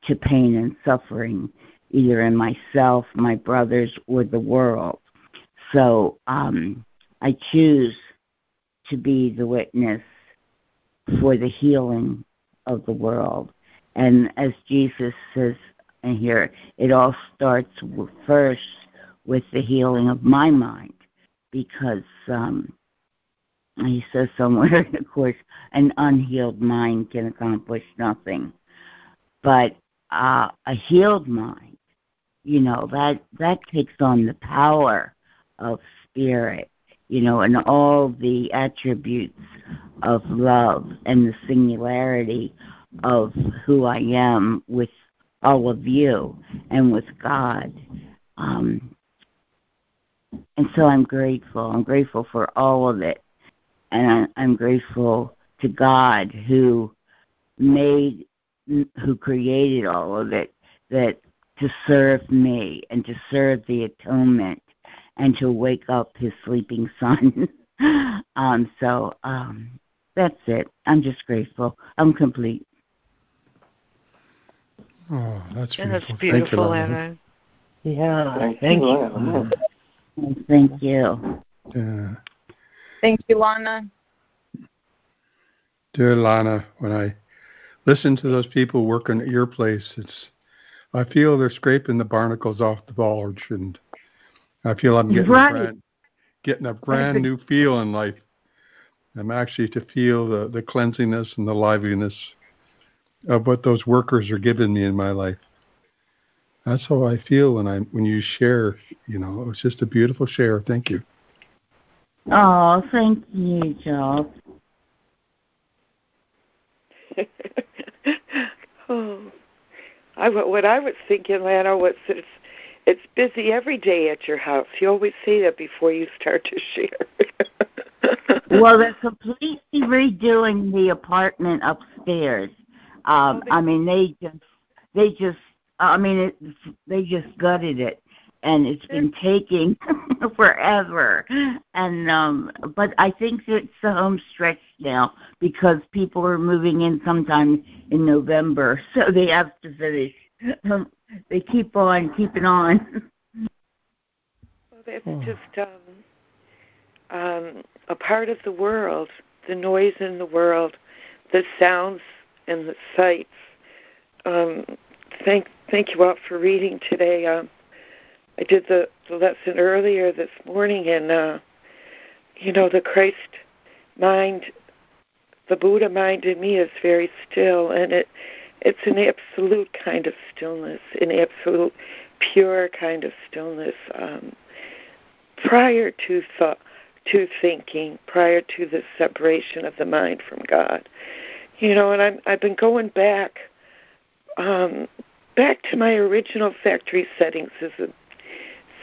to pain and suffering, either in myself, my brothers, or the world. So um, I choose to be the witness for the healing of the world. And as Jesus says and here, it all starts first with the healing of my mind because um, he says somewhere, of course, an unhealed mind can accomplish nothing. But uh, a healed mind, you know, that that takes on the power of spirit, you know, and all the attributes of love and the singularity of who I am with all of you and with God. Um, and so I'm grateful. I'm grateful for all of it. And I, I'm grateful to God who made, who created all of it, that to serve me and to serve the atonement and to wake up his sleeping son. um, so um, that's it. I'm just grateful. I'm complete. Oh, that's beautiful. That's beautiful, Thank you, Anna. Yeah. Thank, Thank you. you. Thank you. Yeah. Thank you, Lana. Dear Lana, when I listen to those people working at your place, it's I feel they're scraping the barnacles off the bulge, and I feel I'm getting Right. a brand, getting a brand new feel in life. I'm actually to feel the the cleansiness and the liveliness of what those workers are giving me in my life. That's how I feel when I when you share. You know, it's just a beautiful share. Thank you. Oh, thank you, Joe. oh, I what I was thinking, Lana, was it's it's busy every day at your house. You always say that before you start to share. well, they're completely redoing the apartment upstairs. Um, I mean, they just they just I mean, it, they just gutted it, and it's been taking forever. And um, but I think it's the home stretch now because people are moving in sometime in November, so they have to finish. Um, they keep on keeping on. Well, that's just um, um, a part of the world, the noise in the world, the sounds and the sights. Um, thank thank you all for reading today. Um, I did the, the lesson earlier this morning, and uh, you know the Christ mind, the Buddha mind in me is very still, and it it's an absolute kind of stillness, an absolute pure kind of stillness. Um, prior to thought, to thinking, prior to the separation of the mind from God, you know, and I'm I've been going back, um, back to my original factory settings is a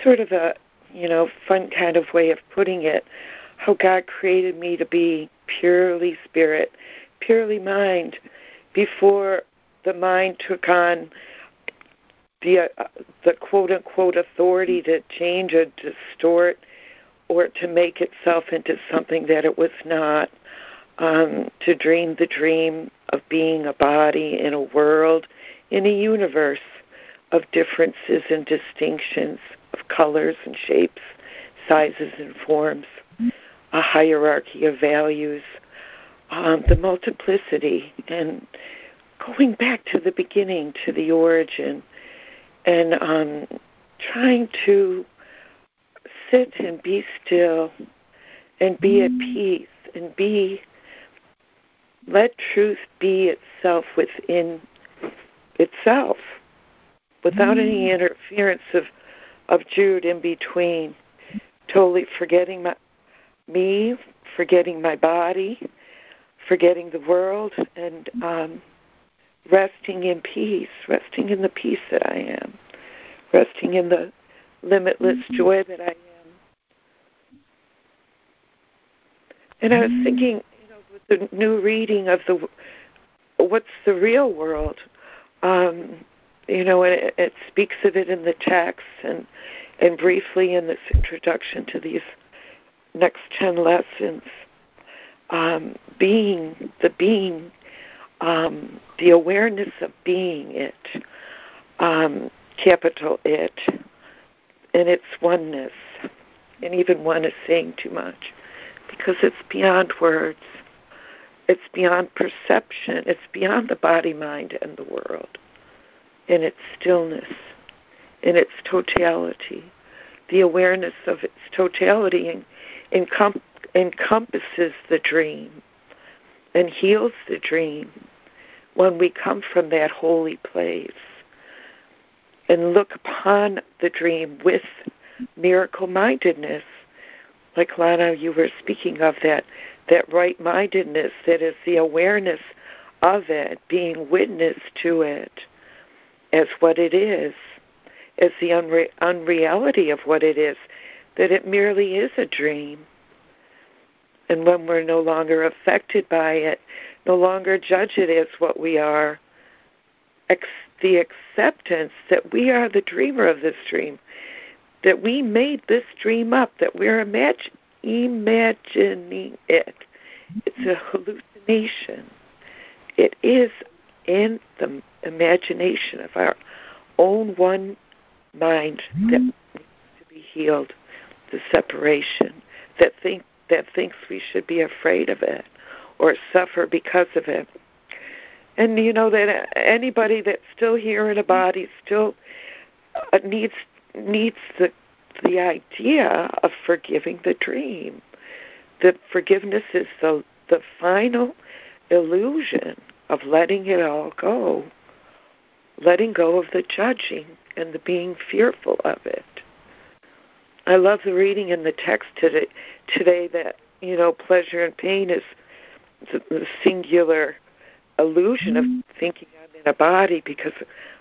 sort of a you know fun kind of way of putting it. How God created me to be purely spirit, purely mind before the mind took on the uh, the quote unquote authority to change or distort or to make itself into something that it was not um, to dream the dream of being a body in a world in a universe of differences and distinctions of colors and shapes sizes and forms a hierarchy of values um, the multiplicity and going back to the beginning, to the origin, and um, trying to sit and be still and be at peace and be let truth be itself within itself without any interference of of Jude in between totally forgetting my me forgetting my body forgetting the world and um resting in peace, resting in the peace that I am, resting in the limitless mm-hmm. joy that I am. And I was mm-hmm. thinking, you know, with the new reading of the what's the real world, um, you know, it, it speaks of it in the text and and briefly in this introduction to these next ten lessons. Um, being the being um, the awareness of being it, um, capital it, and its oneness. And even one is saying too much because it's beyond words, it's beyond perception, it's beyond the body, mind, and the world in its stillness, in its totality. The awareness of its totality encom- encompasses the dream and heals the dream when we come from that holy place and look upon the dream with miracle mindedness like lana you were speaking of that that right mindedness that is the awareness of it being witness to it as what it is as the unre- unreality of what it is that it merely is a dream and when we're no longer affected by it, no longer judge it as what we are, ex- the acceptance that we are the dreamer of this dream, that we made this dream up, that we're imag- imagining it. It's a hallucination. It is in the imagination of our own one mind that needs to be healed, the separation, that think that thinks we should be afraid of it or suffer because of it. And you know that anybody that's still here in a body still uh, needs needs the the idea of forgiving the dream. That forgiveness is the the final illusion of letting it all go, letting go of the judging and the being fearful of it. I love the reading in the text today, today that you know pleasure and pain is the, singular illusion of mm-hmm. thinking I'm in a body because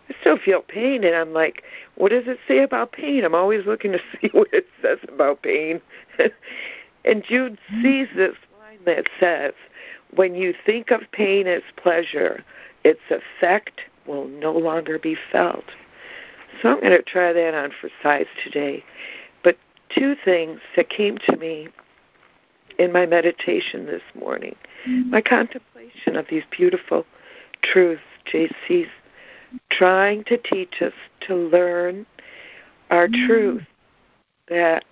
I still feel pain and I'm like, what does it say about pain? I'm always looking to see what it says about pain. and Jude mm-hmm. sees this line that says, when you think of pain as pleasure, its effect will no longer be felt. So I'm going to try that on for size today two things that came to me in my meditation this morning. Mm-hmm. My contemplation of these beautiful truths, JC's trying to teach us to learn our mm-hmm. truth that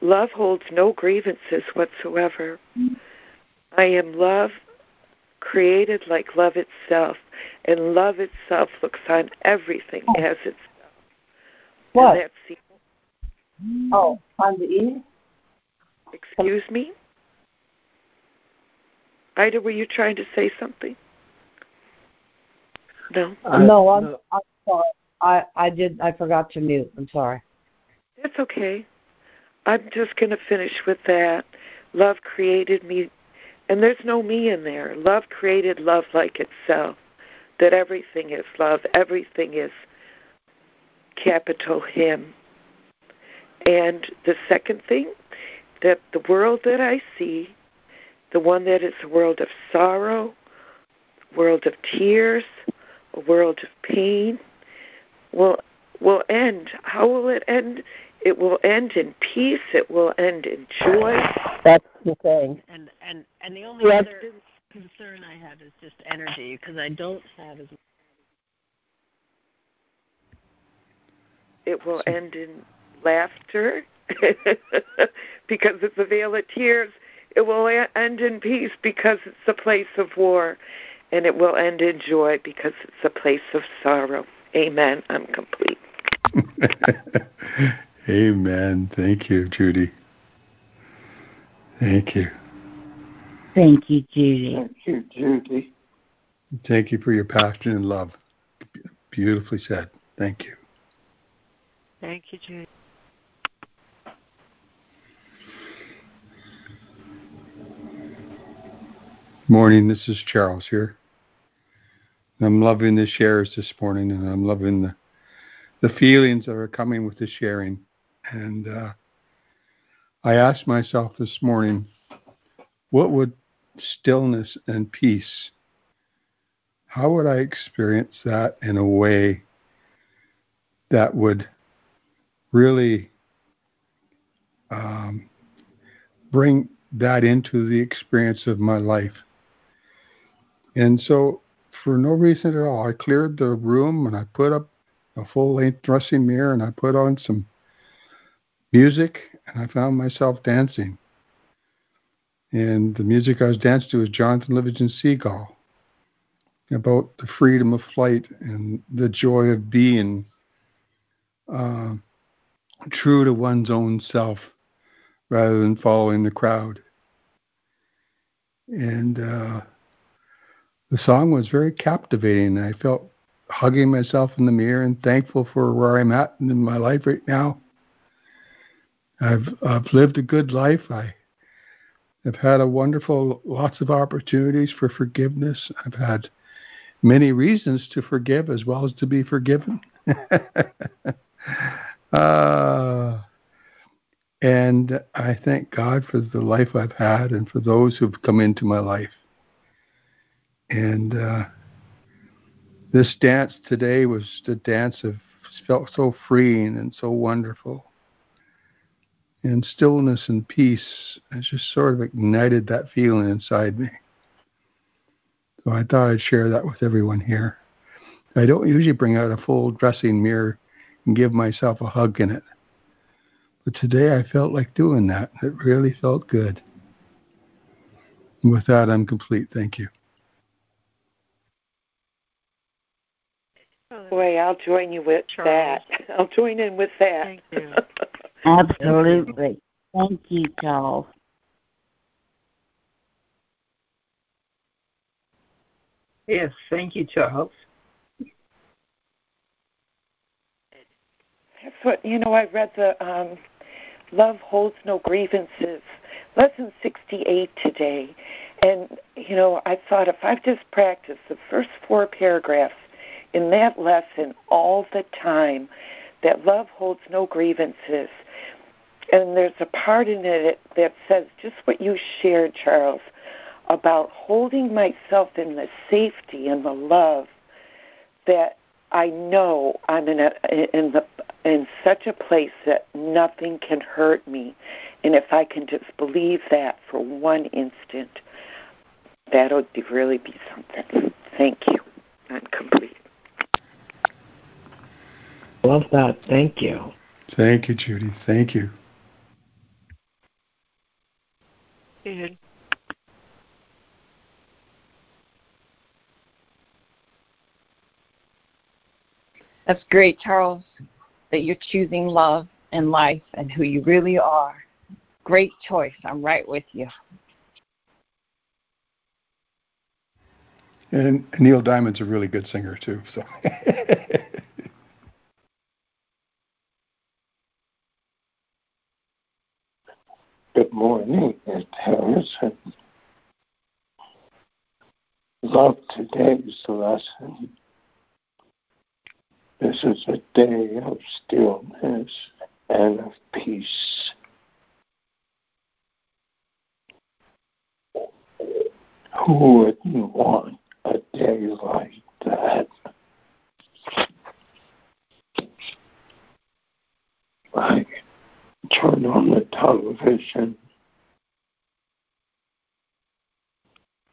love holds no grievances whatsoever. Mm-hmm. I am love created like love itself, and love itself looks on everything oh. as itself. What? And that's the Oh, on the E? Excuse me? Ida, were you trying to say something? No. Uh, no, I'm, no. I'm sorry. I, I did. I forgot to mute. I'm sorry. That's okay. I'm just going to finish with that. Love created me, and there's no me in there. Love created love like itself. That everything is love. Everything is capital Him. And the second thing, that the world that I see, the one that is a world of sorrow, world of tears, a world of pain, will will end. How will it end? It will end in peace. It will end in joy. That's the thing. And and and the only other concern I have is just energy because I don't have as. It will end in laughter because it's a veil of tears. It will end in peace because it's a place of war. And it will end in joy because it's a place of sorrow. Amen. I'm complete. Amen. Thank you, Judy. Thank you. Thank you, Judy. Thank you, Judy. Thank you for your passion and love. Beautifully said. Thank you. Thank you, Judy. Morning, this is Charles here. I'm loving the shares this morning, and I'm loving the the feelings that are coming with the sharing. And uh, I asked myself this morning, what would stillness and peace? How would I experience that in a way that would really um, bring that into the experience of my life? And so, for no reason at all, I cleared the room and I put up a full length dressing mirror and I put on some music and I found myself dancing. And the music I was dancing to was Jonathan Livingston Seagull about the freedom of flight and the joy of being uh, true to one's own self rather than following the crowd. And uh, the song was very captivating. I felt hugging myself in the mirror and thankful for where I'm at in my life right now. I've I've lived a good life. I have had a wonderful lots of opportunities for forgiveness. I've had many reasons to forgive as well as to be forgiven. uh, and I thank God for the life I've had and for those who've come into my life. And uh, this dance today was the dance of felt so freeing and so wonderful. And stillness and peace has just sort of ignited that feeling inside me. So I thought I'd share that with everyone here. I don't usually bring out a full dressing mirror and give myself a hug in it. But today I felt like doing that. It really felt good. With that, I'm complete. Thank you. Boy, I'll join you with Charles. that. I'll join in with that. Thank you. Absolutely. Thank you, Charles. Yes, thank you, Charles. That's what you know. I read the um, "Love Holds No Grievances" lesson sixty-eight today, and you know I thought if I've just practiced the first four paragraphs in that lesson all the time, that love holds no grievances, and there's a part in it that says just what you shared, Charles, about holding myself in the safety and the love that I know I'm in a in the in such a place that nothing can hurt me, and if I can just believe that for one instant, that'll really be something. Thank you. I'm complete. Love that. Thank you. Thank you, Judy. Thank you. Good. That's great, Charles, that you're choosing love and life and who you really are. Great choice. I'm right with you. And Neil Diamond's a really good singer too. So. Good morning, Harrison. Love today's lesson. This is a day of stillness and of peace. Who wouldn't want a day like that? I turn on the television.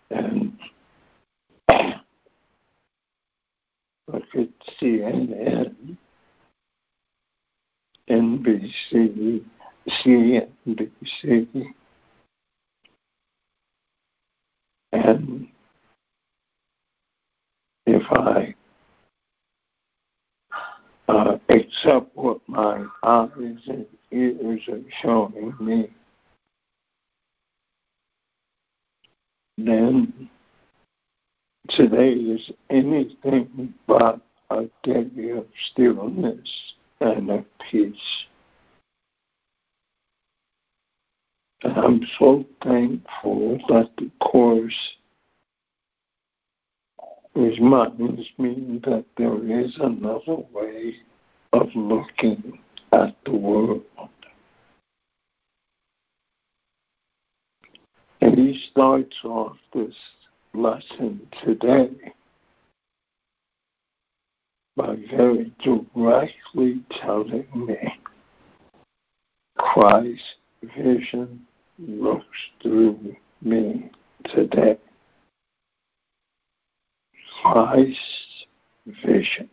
And look at CNN, NBC, CNBC, and if I uh, accept what my eyes and ears are showing me, then today is anything but a day of stillness and of peace. And I'm so thankful that the Course reminds me that there is another way of looking at the world. And he starts off this lesson today by very directly telling me Christ's vision looks through me today. Christ's vision.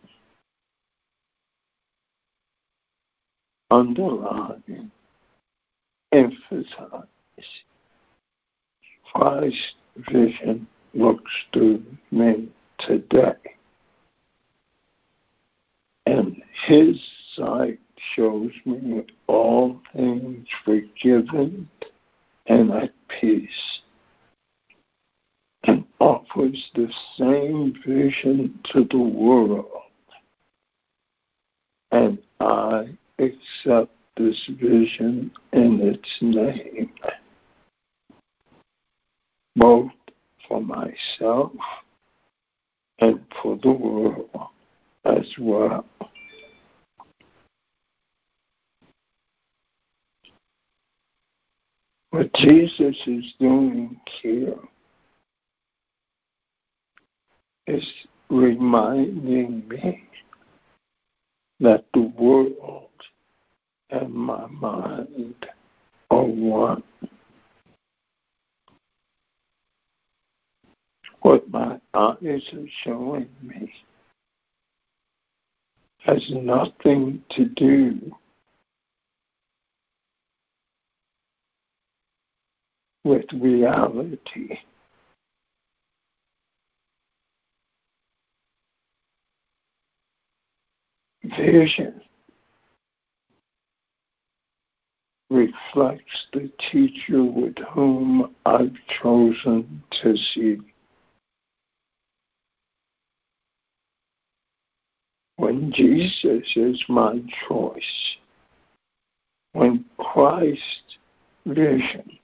Underline, emphasize. Christ's vision looks through me today. And his sight shows me all things forgiven and at peace offers the same vision to the world. And I accept this vision in its name, both for myself and for the world as well. What Jesus is doing here is reminding me that the world and my mind are one. What my eyes are showing me has nothing to do with reality. Vision reflects the teacher with whom I've chosen to see. When Jesus is my choice, when Christ's vision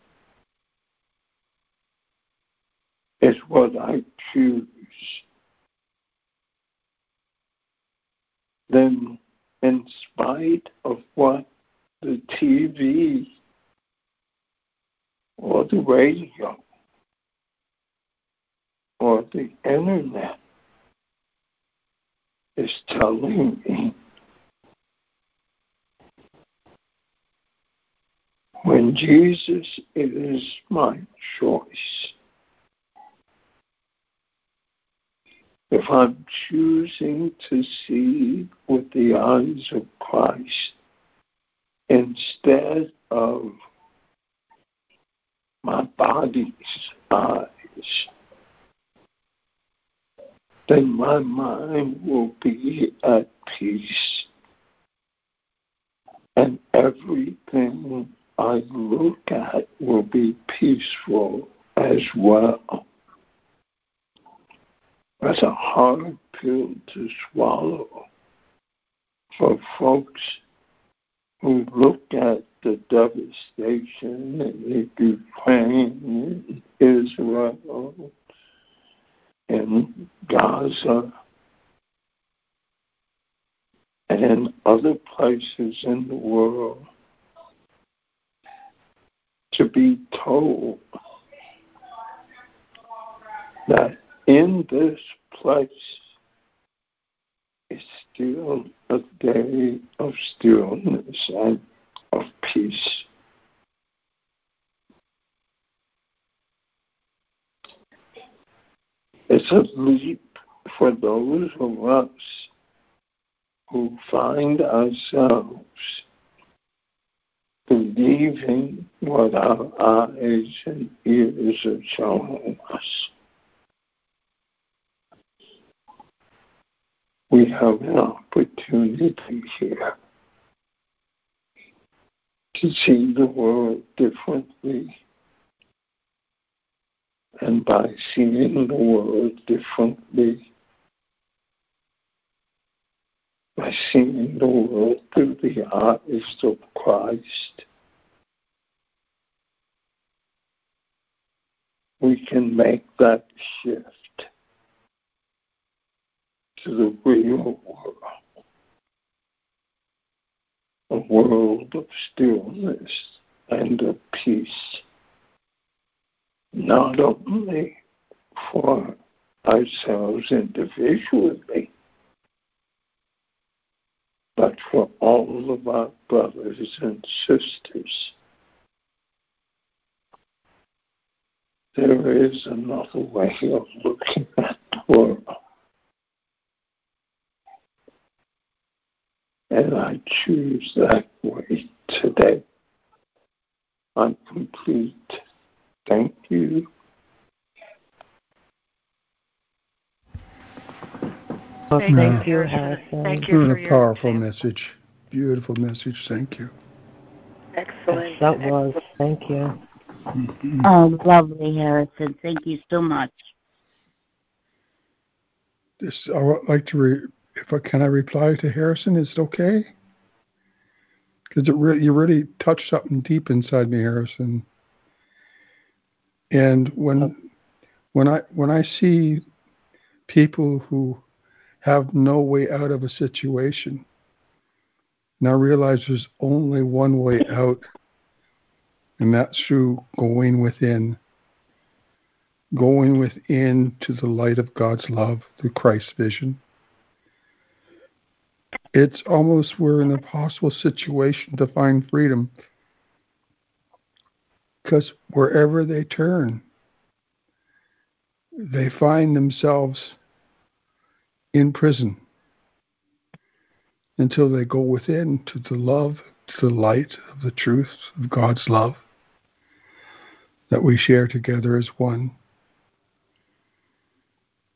is what I choose, then in spite of what the TV or the radio or the internet is telling me when Jesus is my choice. If I'm choosing to see with the eyes of Christ instead of my body's eyes, then my mind will be at peace. And everything I look at will be peaceful as well. That's a hard pill to swallow. For folks who look at the devastation in Ukraine, Israel, and Gaza, and other places in the world to be told that in this place is still a day of stillness and of peace. It's a leap for those of us who find ourselves believing what our eyes and ears are showing us. We have an opportunity here to see the world differently. And by seeing the world differently, by seeing the world through the eyes of Christ, we can make that shift to the real world. A world of stillness and of peace, not only for ourselves individually, but for all of our brothers and sisters. There is another way of looking at the world. And I choose that way today. I'm complete. Thank you. Thank, Thank you, Harrison. Thank you for a powerful message. Beautiful message. Thank you. Excellent. Yes, that was. Thank you. Mm-hmm. Oh, lovely, Harrison. Thank you so much. This, I would like to, re, if I can, I reply to Harrison. Is it okay? Because it really, you really touched something deep inside me, Harrison. And when, when I when I see people who have no way out of a situation. Now realize there's only one way out, and that's through going within. Going within to the light of God's love through Christ's vision. It's almost we're in an impossible situation to find freedom because wherever they turn, they find themselves in prison until they go within to the love, to the light of the truth of God's love that we share together as one.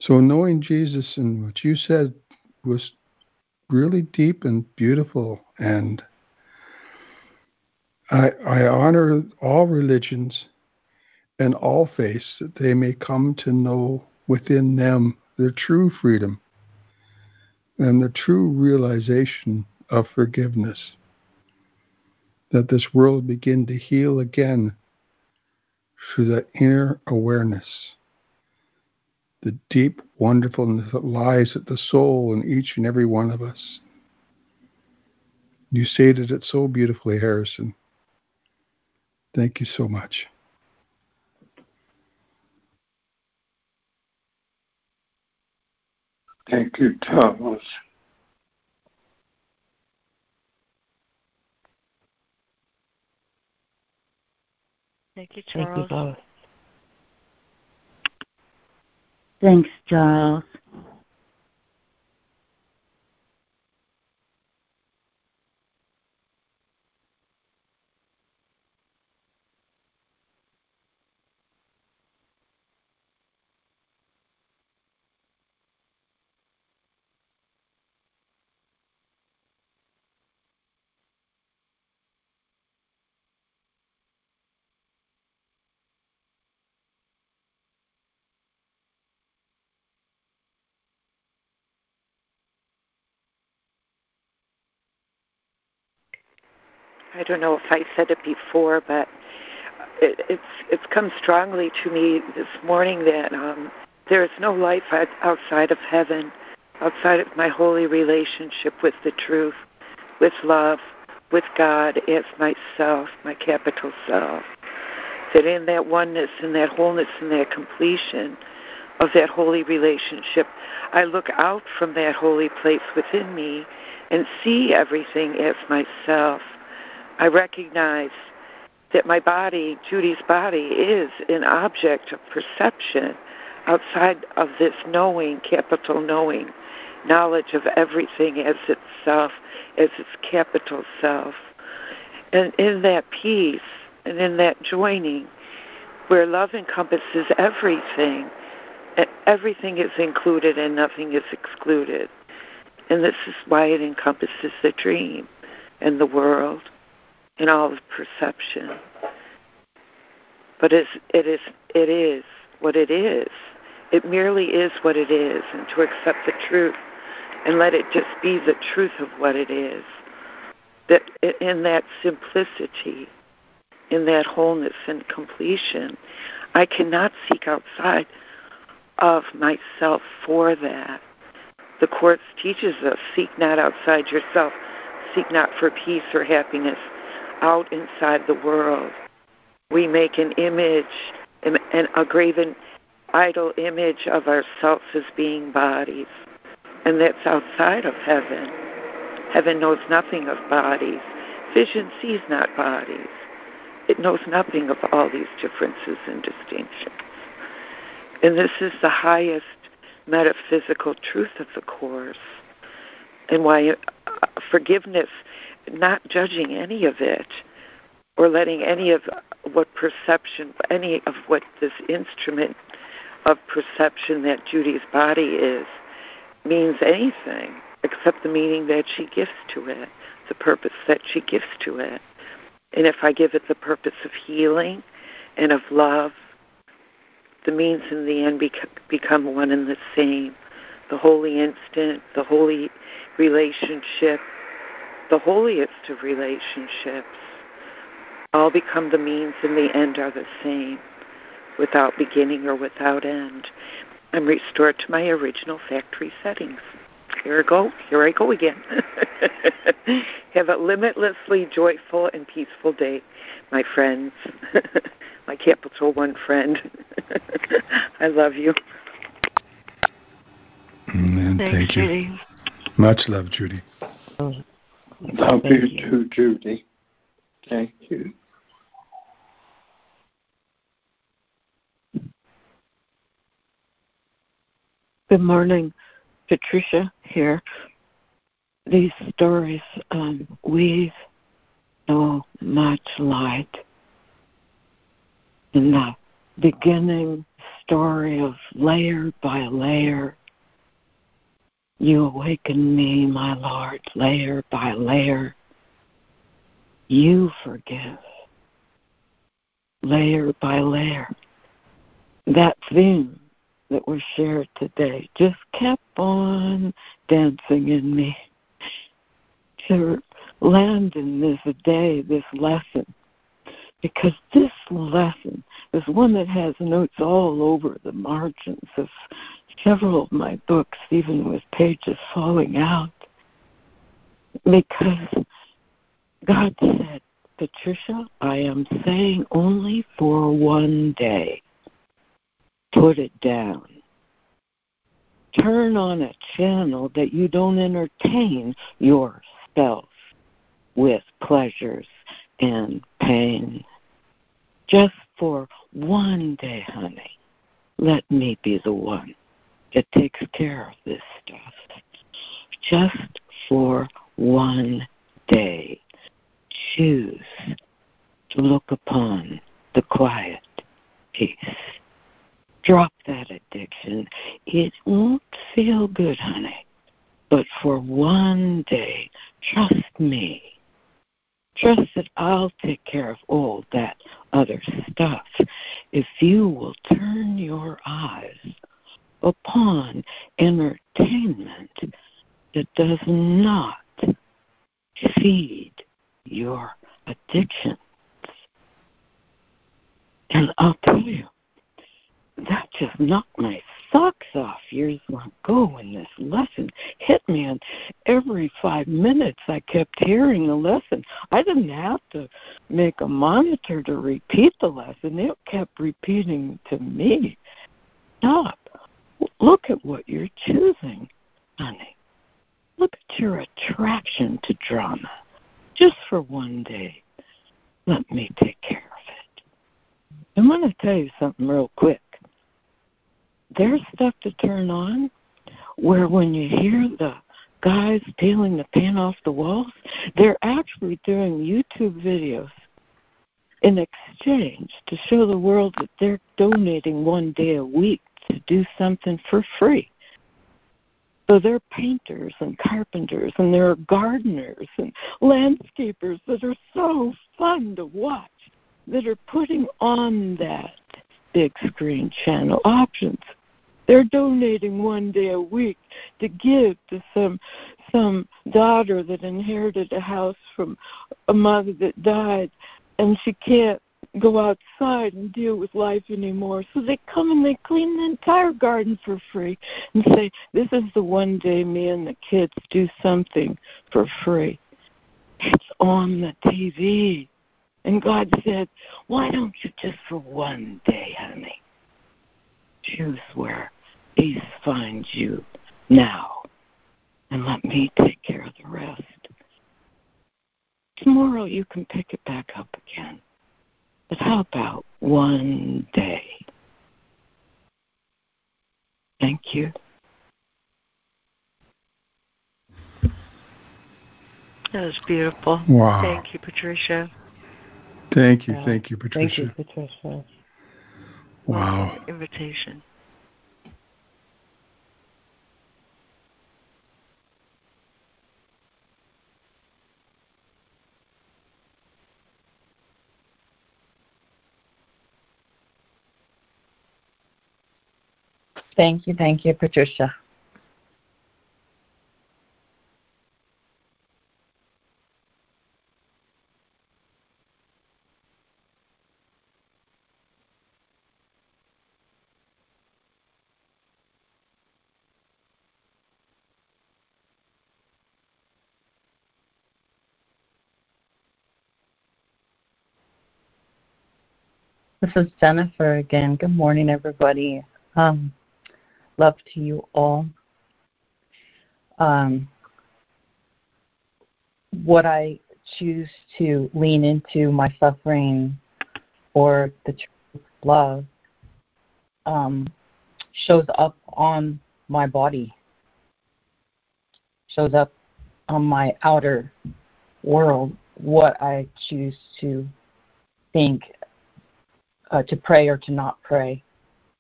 So, knowing Jesus and what you said was really deep and beautiful, and I, I honor all religions and all faiths that they may come to know within them their true freedom and the true realization of forgiveness. That this world begin to heal again through that inner awareness, the deep wonderfulness that lies at the soul in each and every one of us. You stated it so beautifully, Harrison. Thank you so much. Thank you, Thomas. Thank you, Charles. Thank you both. Thanks, Charles. I don't know if I said it before, but it, it's it's come strongly to me this morning that um, there is no life outside of heaven, outside of my holy relationship with the truth, with love, with God as myself, my capital self. That in that oneness, in that wholeness, in that completion, of that holy relationship, I look out from that holy place within me and see everything as myself. I recognize that my body, Judy's body, is an object of perception outside of this knowing, capital knowing, knowledge of everything as itself, as its capital self. And in that peace and in that joining, where love encompasses everything, everything is included and nothing is excluded. And this is why it encompasses the dream and the world and all of perception. But it is, it is what it is. It merely is what it is, and to accept the truth and let it just be the truth of what it is. That in that simplicity, in that wholeness and completion, I cannot seek outside of myself for that. The Course teaches us seek not outside yourself, seek not for peace or happiness out inside the world. We make an image, an, a graven idol image of ourselves as being bodies, and that's outside of heaven. Heaven knows nothing of bodies. Vision sees not bodies. It knows nothing of all these differences and distinctions. And this is the highest metaphysical truth of the Course, and why uh, forgiveness, not judging any of it, or letting any of what perception, any of what this instrument of perception that Judy's body is, means anything except the meaning that she gives to it, the purpose that she gives to it. And if I give it the purpose of healing and of love the means in the end become one and the same. The holy instant, the holy relationship, the holiest of relationships, all become the means and the end are the same, without beginning or without end. I'm restored to my original factory settings. Here I go. Here I go again. Have a limitlessly joyful and peaceful day, my friends. my Capital One friend. I love you. Amen. Thanks, Thank you. Judy. Much love, Judy. Oh, Love you, you too, Judy. Thank you. Good morning, Patricia here. These stories um, weave so much light in the beginning story of layer by layer. You awaken me, my Lord, layer by layer. You forgive, layer by layer. That theme that was shared today just kept on dancing in me to land in this day, this lesson because this lesson is one that has notes all over the margins of several of my books, even with pages falling out. Because God said, Patricia, I am saying only for one day. Put it down. Turn on a channel that you don't entertain yourself with pleasures and pain. Just for one day, honey, let me be the one that takes care of this stuff. Just for one day, choose to look upon the quiet peace. Drop that addiction. It won't feel good, honey. But for one day, trust me Trust that I'll take care of all that other stuff if you will turn your eyes upon entertainment that does not feed your addictions. And I'll tell you, that just knocked my socks off years ago when this lesson hit me and every five minutes i kept hearing the lesson i didn't have to make a monitor to repeat the lesson it kept repeating to me stop look at what you're choosing, honey. Look at your attraction to drama. Just for one day, let me take care of it. I'm going to tell you something real quick. There's stuff to turn on where when you hear the guys peeling the paint off the walls, they're actually doing YouTube videos in exchange to show the world that they're donating one day a week to do something for free. So they're painters and carpenters and there are gardeners and landscapers that are so fun to watch that are putting on that big screen channel options. They're donating one day a week to give to some some daughter that inherited a house from a mother that died and she can't go outside and deal with life anymore. So they come and they clean the entire garden for free and say, This is the one day me and the kids do something for free. It's on the TV. And God said, Why don't you just for one day, honey, choose where peace finds you now and let me take care of the rest. Tomorrow you can pick it back up again. But how about one day? Thank you. That was beautiful. Wow. Thank you, Patricia. Thank you, thank you, Patricia. Thank you, Patricia. Wow. Invitation. Thank you, thank you, Patricia. This is Jennifer again. Good morning, everybody. Um, love to you all. Um, what I choose to lean into my suffering or the truth love um, shows up on my body, shows up on my outer world, what I choose to think, uh, to pray or to not pray,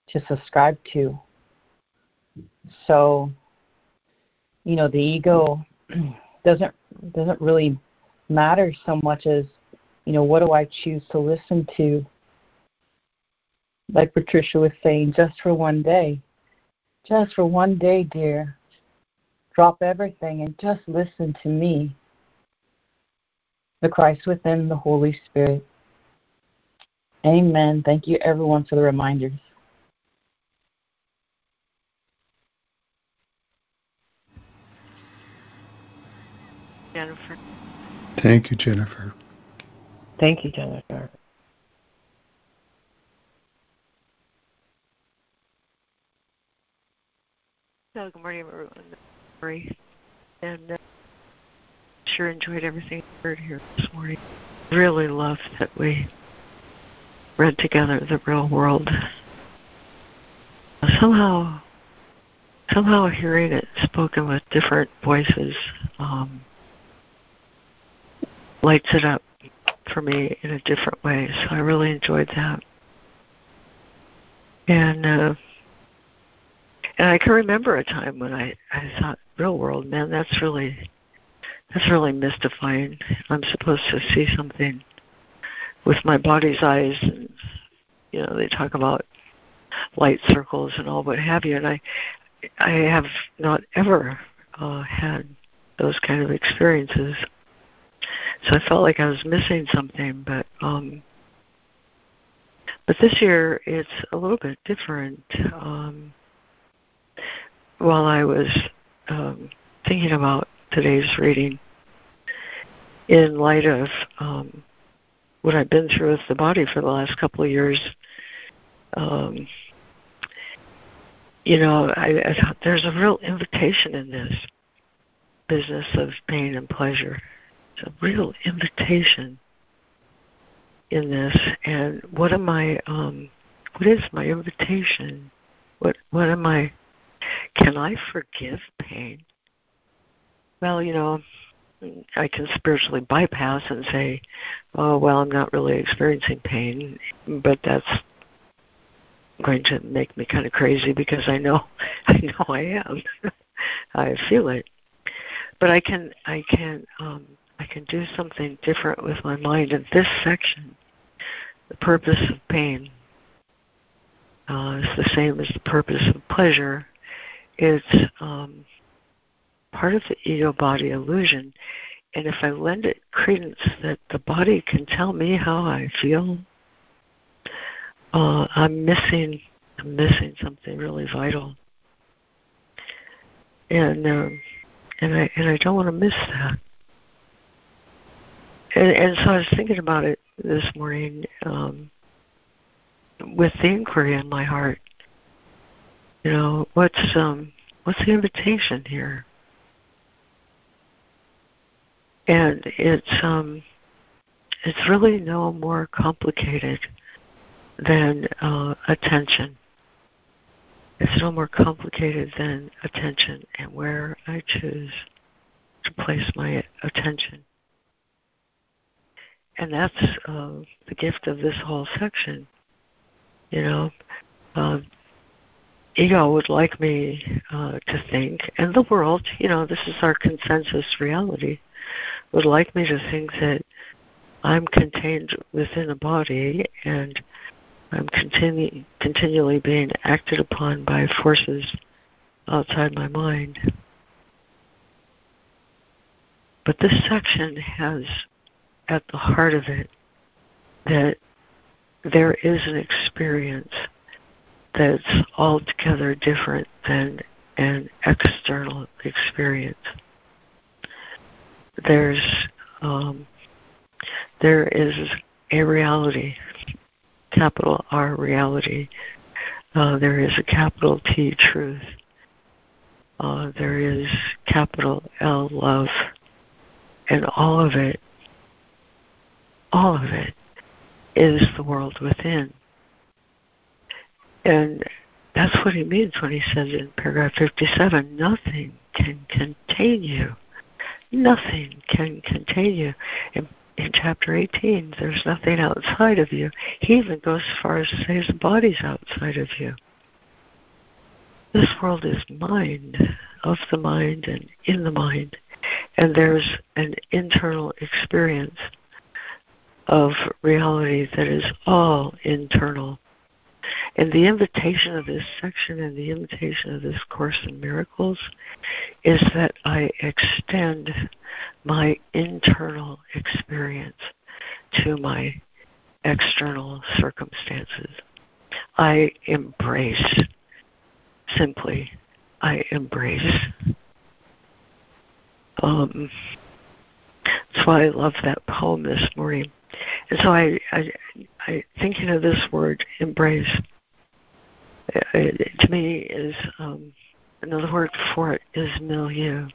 to subscribe to. So, you know, the ego doesn't doesn't really matter so much as, you know, what do I choose to listen to? Like Patricia was saying, just for one day. Just for one day, dear. Drop everything and just listen to me. The Christ within, the Holy Spirit. Amen. Thank you, everyone, for the reminders. Jennifer. Thank you, Jennifer. Thank you, Jennifer. So, good morning, everyone. Marie. And uh, sure enjoyed everything I heard here this morning. Really love that we read together the real world. Somehow, somehow hearing it spoken with different voices um, lights it up for me in a different way. So I really enjoyed that. And uh, and I can remember a time when I I thought, real world, man, that's really that's really mystifying. I'm supposed to see something with my body's eyes, and you know they talk about light circles and all what have you, and I I have not ever uh, had those kind of experiences. So I felt like I was missing something, but um, but this year it's a little bit different. Um, while I was um, thinking about today's reading, in light of um, what I've been through with the body for the last couple of years, um, you know, I, I thought there's a real invitation in this business of pain and pleasure. A real invitation in this. And what am I? Um, what is my invitation? What what am I? Can I forgive pain? Well, you know, I can spiritually bypass and say, "Oh, well, I'm not really experiencing pain," but that's going to make me kind of crazy because I know I know I am. I feel it. But I can I can um can do something different with my mind in this section. The purpose of pain uh, is the same as the purpose of pleasure. It's um, part of the ego body illusion. And if I lend it credence that the body can tell me how I feel, uh, I'm missing I'm missing something really vital. And um, and I and I don't want to miss that. And, and so I was thinking about it this morning um, with the inquiry in my heart. You know, what's um, what's the invitation here? And it's um, it's really no more complicated than uh, attention. It's no more complicated than attention and where I choose to place my attention. And that's uh, the gift of this whole section. You know, uh, ego would like me uh, to think, and the world, you know, this is our consensus reality, would like me to think that I'm contained within a body and I'm continu- continually being acted upon by forces outside my mind. But this section has at the heart of it that there is an experience that's altogether different than an external experience. There's um, there is a reality capital R reality. Uh, there is a capital T truth. Uh, there is capital L love. And all of it, all of it is the world within. And that's what he means when he says in paragraph 57 nothing can contain you. Nothing can contain you. And in chapter 18, there's nothing outside of you. He even goes as far as to say the body's outside of you. This world is mind, of the mind, and in the mind. And there's an internal experience of reality that is all internal. And the invitation of this section and the invitation of this Course in Miracles is that I extend my internal experience to my external circumstances. I embrace, simply, I embrace. Um, that's why I love that poem this morning. And so I, I, I thinking of this word, embrace, it, uh, to me is um, another word for it is milieu.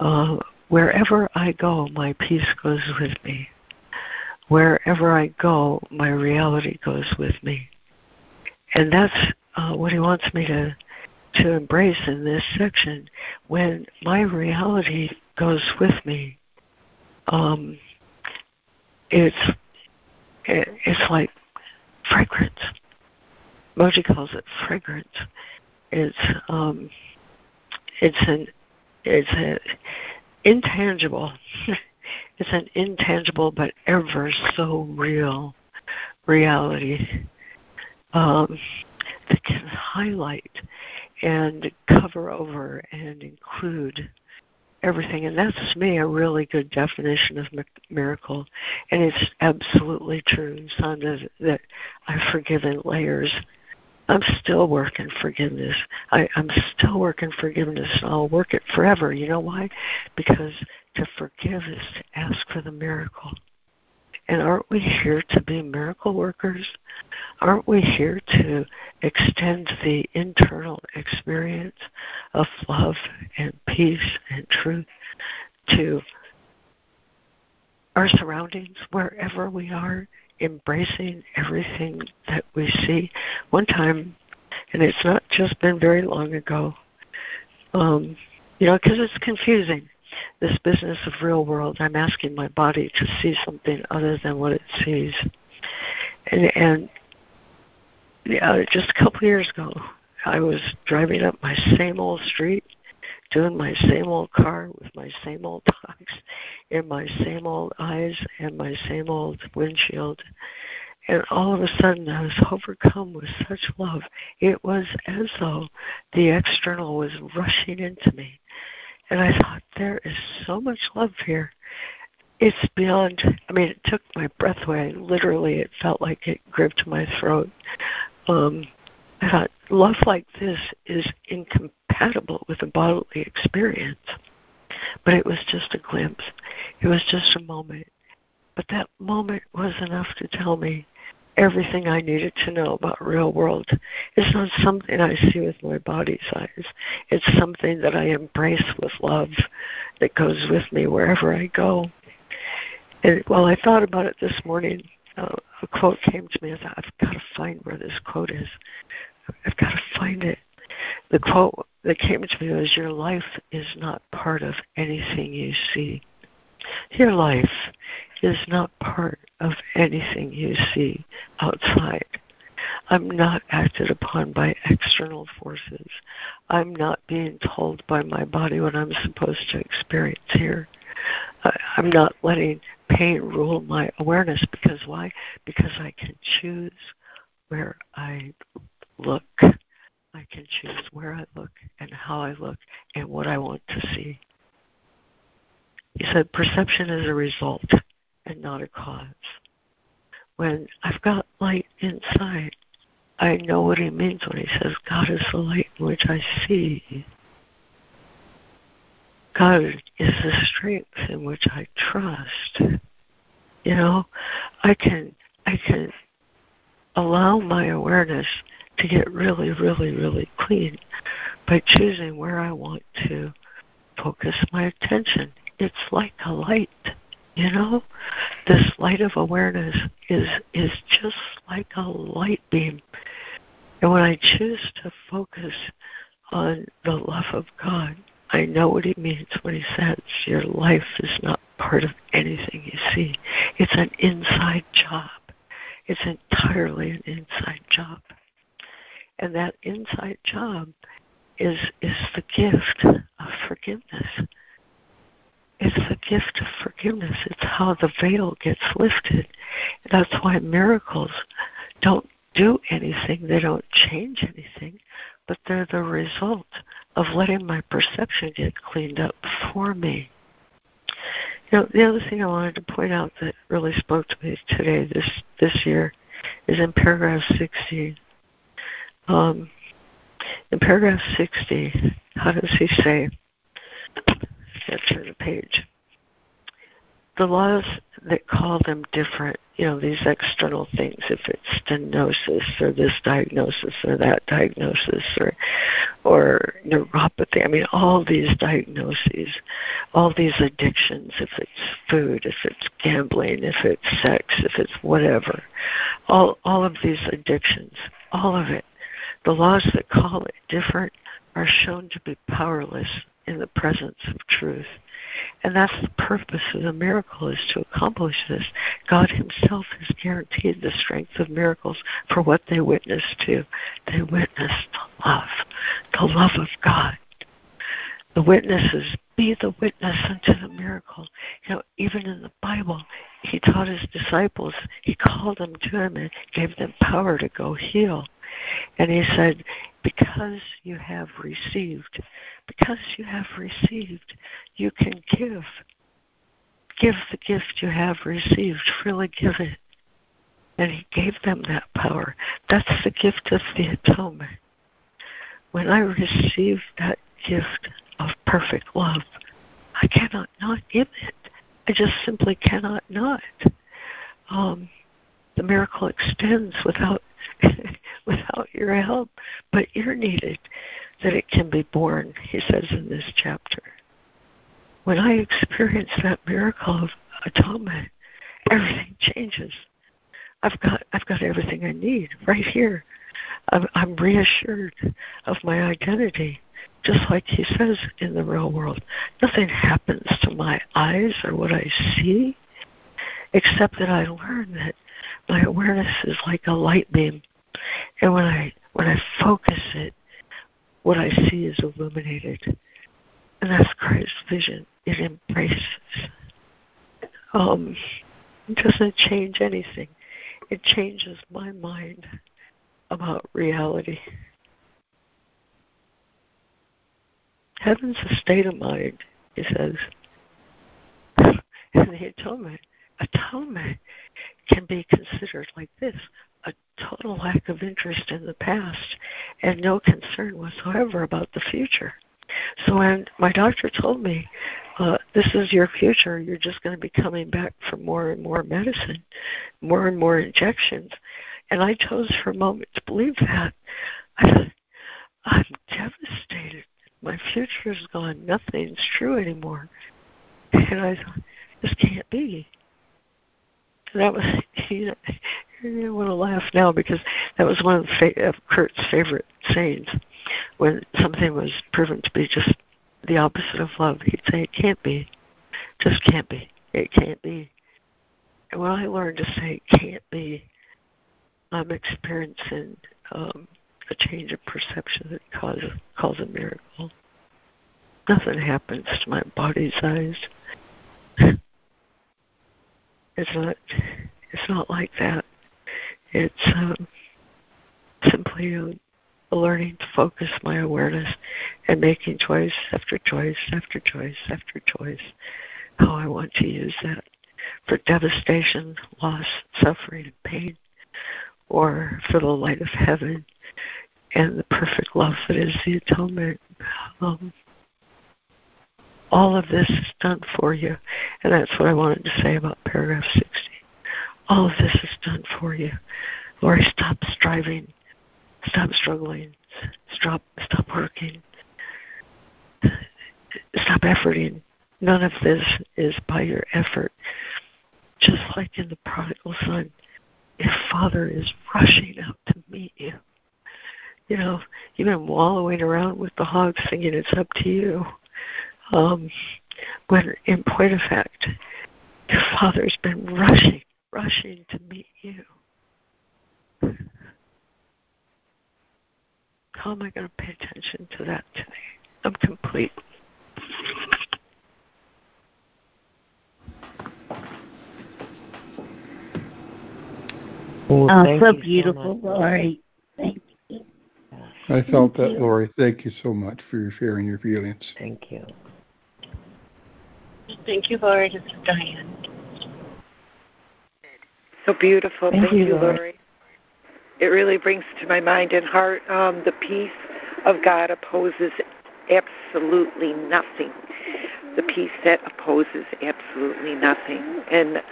Uh, wherever I go, my peace goes with me. Wherever I go, my reality goes with me. And that's uh, what he wants me to to embrace in this section. When my reality goes with me, um, it's it, it's like fragrance. Mooji calls it fragrance. It's um, it's an it's a intangible. it's an intangible but ever so real reality um, that can highlight and cover over and include everything. And that's to me a really good definition of miracle. And it's absolutely true, Sonda, that I've forgiven layers. I'm still working forgiveness. I, I'm still working forgiveness, and I'll work it forever. You know why? Because to forgive is to ask for the miracle. And aren't we here to be miracle workers? Aren't we here to extend the internal experience of love and peace and truth to our surroundings, wherever we are, embracing everything that we see? One time, and it's not just been very long ago, um, you know, because it's confusing this business of real world, I'm asking my body to see something other than what it sees. And, and yeah, just a couple years ago, I was driving up my same old street, doing my same old car with my same old dogs in my same old eyes and my same old windshield. And all of a sudden, I was overcome with such love. It was as though the external was rushing into me and I thought, there is so much love here. It's beyond, I mean, it took my breath away. Literally, it felt like it gripped my throat. Um, I thought, love like this is incompatible with a bodily experience. But it was just a glimpse, it was just a moment. But that moment was enough to tell me everything I needed to know about real world. It's not something I see with my body's eyes. It's something that I embrace with love that goes with me wherever I go. And while I thought about it this morning, uh, a quote came to me. I thought, I've got to find where this quote is. I've got to find it. The quote that came to me was, Your life is not part of anything you see. Your life is not part of anything you see outside. I'm not acted upon by external forces. I'm not being told by my body what I'm supposed to experience here. I'm not letting pain rule my awareness because why? Because I can choose where I look. I can choose where I look and how I look and what I want to see. He said perception is a result and not a cause. When I've got light inside, I know what he means when he says, God is the light in which I see. God is the strength in which I trust. You know, I can I can allow my awareness to get really, really, really clean by choosing where I want to focus my attention. It's like a light. You know, this light of awareness is is just like a light beam. And when I choose to focus on the love of God, I know what he means when he says your life is not part of anything you see. It's an inside job. It's entirely an inside job. And that inside job is is the gift of forgiveness. It's the gift of forgiveness. It's how the veil gets lifted. That's why miracles don't do anything, they don't change anything, but they're the result of letting my perception get cleaned up for me. You know, the other thing I wanted to point out that really spoke to me today, this this year, is in paragraph 60. Um, in paragraph 60, how does he say? Let's turn the page. The laws that call them different, you know, these external things, if it's stenosis or this diagnosis or that diagnosis or or neuropathy, I mean all these diagnoses, all these addictions, if it's food, if it's gambling, if it's sex, if it's whatever, all all of these addictions, all of it, the laws that call it different are shown to be powerless in the presence of truth. And that's the purpose of the miracle is to accomplish this. God himself has guaranteed the strength of miracles for what they witness to. They witness the love, the love of God. The witnesses be the witness unto the miracle. You know, even in the Bible, he taught his disciples, he called them to him and gave them power to go heal. And he said, Because you have received, because you have received, you can give. Give the gift you have received, freely give it. And he gave them that power. That's the gift of the atonement. When I receive that gift of perfect love, I cannot not give it. I just simply cannot not. um, the miracle extends without without your help, but you're needed that it can be born, he says in this chapter. When I experience that miracle of atonement, everything changes. I've got I've got everything I need right here. I'm, I'm reassured of my identity, just like he says in the real world. Nothing happens to my eyes or what I see, except that I learn that my awareness is like a light beam, and when I when I focus it, what I see is illuminated, and that's Christ's vision. It embraces. Um, it doesn't change anything. It changes my mind about reality. Heaven's a state of mind, he says. And the atonement, atonement can be considered like this a total lack of interest in the past and no concern whatsoever about the future. So when my doctor told me, uh, this is your future, you're just going to be coming back for more and more medicine, more and more injections, and I chose for a moment to believe that. I I'm devastated. My future is gone. Nothing's true anymore. And I thought, this can't be. And that was, you know, I want to laugh now because that was one of, the, of Kurt's favorite sayings. When something was proven to be just the opposite of love, he'd say, it can't be. Just can't be. It can't be. And when I learned to say it can't be, I'm experiencing um, a change of perception that causes calls a miracle. Nothing happens to my body's eyes. It's not. It's not like that. It's um, simply a, a learning to focus my awareness and making choice after choice after choice after choice how I want to use that for devastation, loss, suffering, and pain or for the light of heaven and the perfect love that is the atonement. Um, all of this is done for you. And that's what I wanted to say about paragraph 60. All of this is done for you. Lori, stop striving. Stop struggling. Stop, stop working. Stop efforting. None of this is by your effort. Just like in the prodigal son, your father is rushing out to meet you. You know, you've been wallowing around with the hogs thinking it's up to you. Um, when in point of fact, your father's been rushing, rushing to meet you. How am I going to pay attention to that today? I'm complete. Oh, oh so beautiful, so Lori. Thank you. I felt Thank that, you. Lori. Thank you so much for your sharing your feelings. Thank you. Thank you, Lori. This is Diane. So beautiful. Thank, Thank you, Lori. Lori. It really brings to my mind and heart um, the peace of God opposes absolutely nothing. The peace that opposes absolutely nothing. And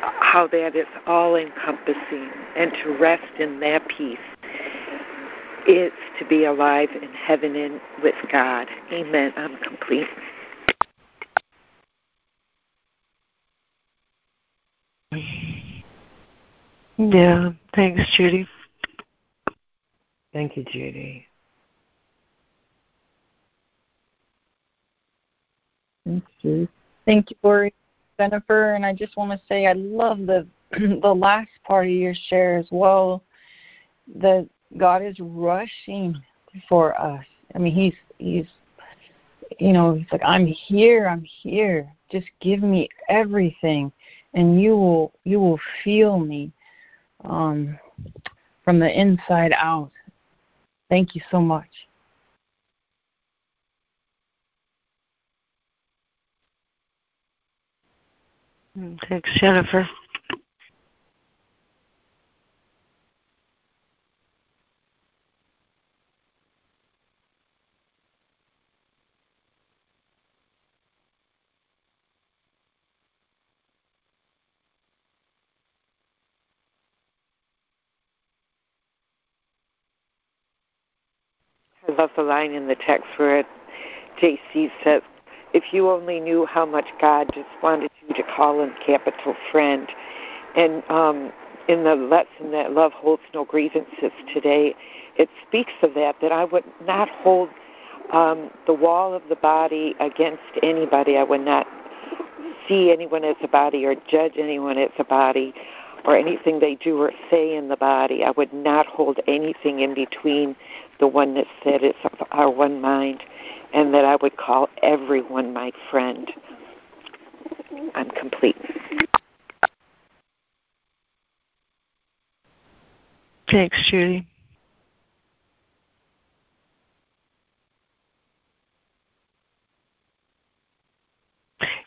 how that is all encompassing and to rest in that peace is to be alive in heaven and with God. Amen. I'm complete. Yeah. Thanks, Judy. Thank you, Judy. Thanks, Judy. Thank you, Lori. Jennifer, and I just want to say I love the the last part of your share as well. That God is rushing for us. I mean, He's He's you know He's like I'm here, I'm here. Just give me everything, and you will you will feel me um, from the inside out. Thank you so much. Thanks, Jennifer. I love the line in the text where it, JC says, if you only knew how much God just wanted to call him capital friend. And um, in the lesson that love holds no grievances today, it speaks of that, that I would not hold um, the wall of the body against anybody. I would not see anyone as a body or judge anyone as a body or anything they do or say in the body. I would not hold anything in between the oneness that is of our one mind, and that I would call everyone my friend. I'm complete. Thanks, Judy.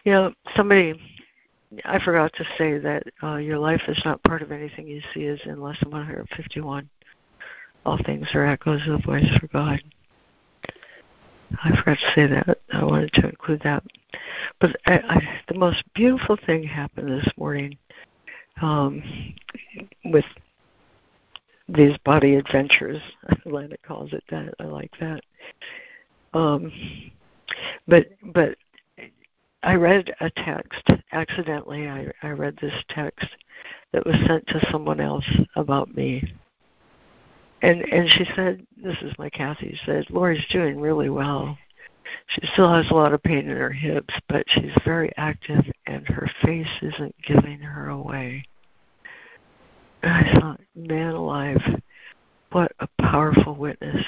You know, somebody, I forgot to say that uh, your life is not part of anything you see is in lesson 151. All things are echoes of the voice for God. I forgot to say that. I wanted to include that. But I, I, the most beautiful thing happened this morning um, with these body adventures. Atlanta calls it that. I like that. Um, but but I read a text accidentally. I, I read this text that was sent to someone else about me. And and she said, "This is my Kathy." She said, "Lori's doing really well. She still has a lot of pain in her hips, but she's very active, and her face isn't giving her away." And I thought, man alive, what a powerful witness.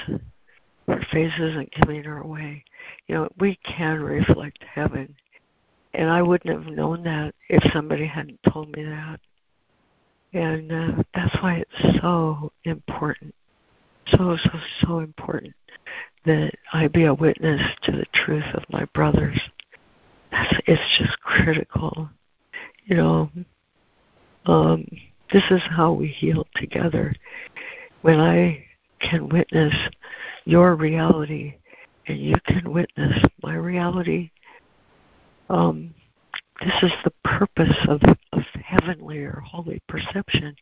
Her face isn't giving her away. You know, we can reflect heaven and I wouldn't have known that if somebody hadn't told me that. And uh, that's why it's so important, so, so, so important that I be a witness to the truth of my brothers. That's, it's just critical. You know, um, this is how we heal together. When I can witness your reality and you can witness my reality, um, this is the purpose of, of heavenly or holy perception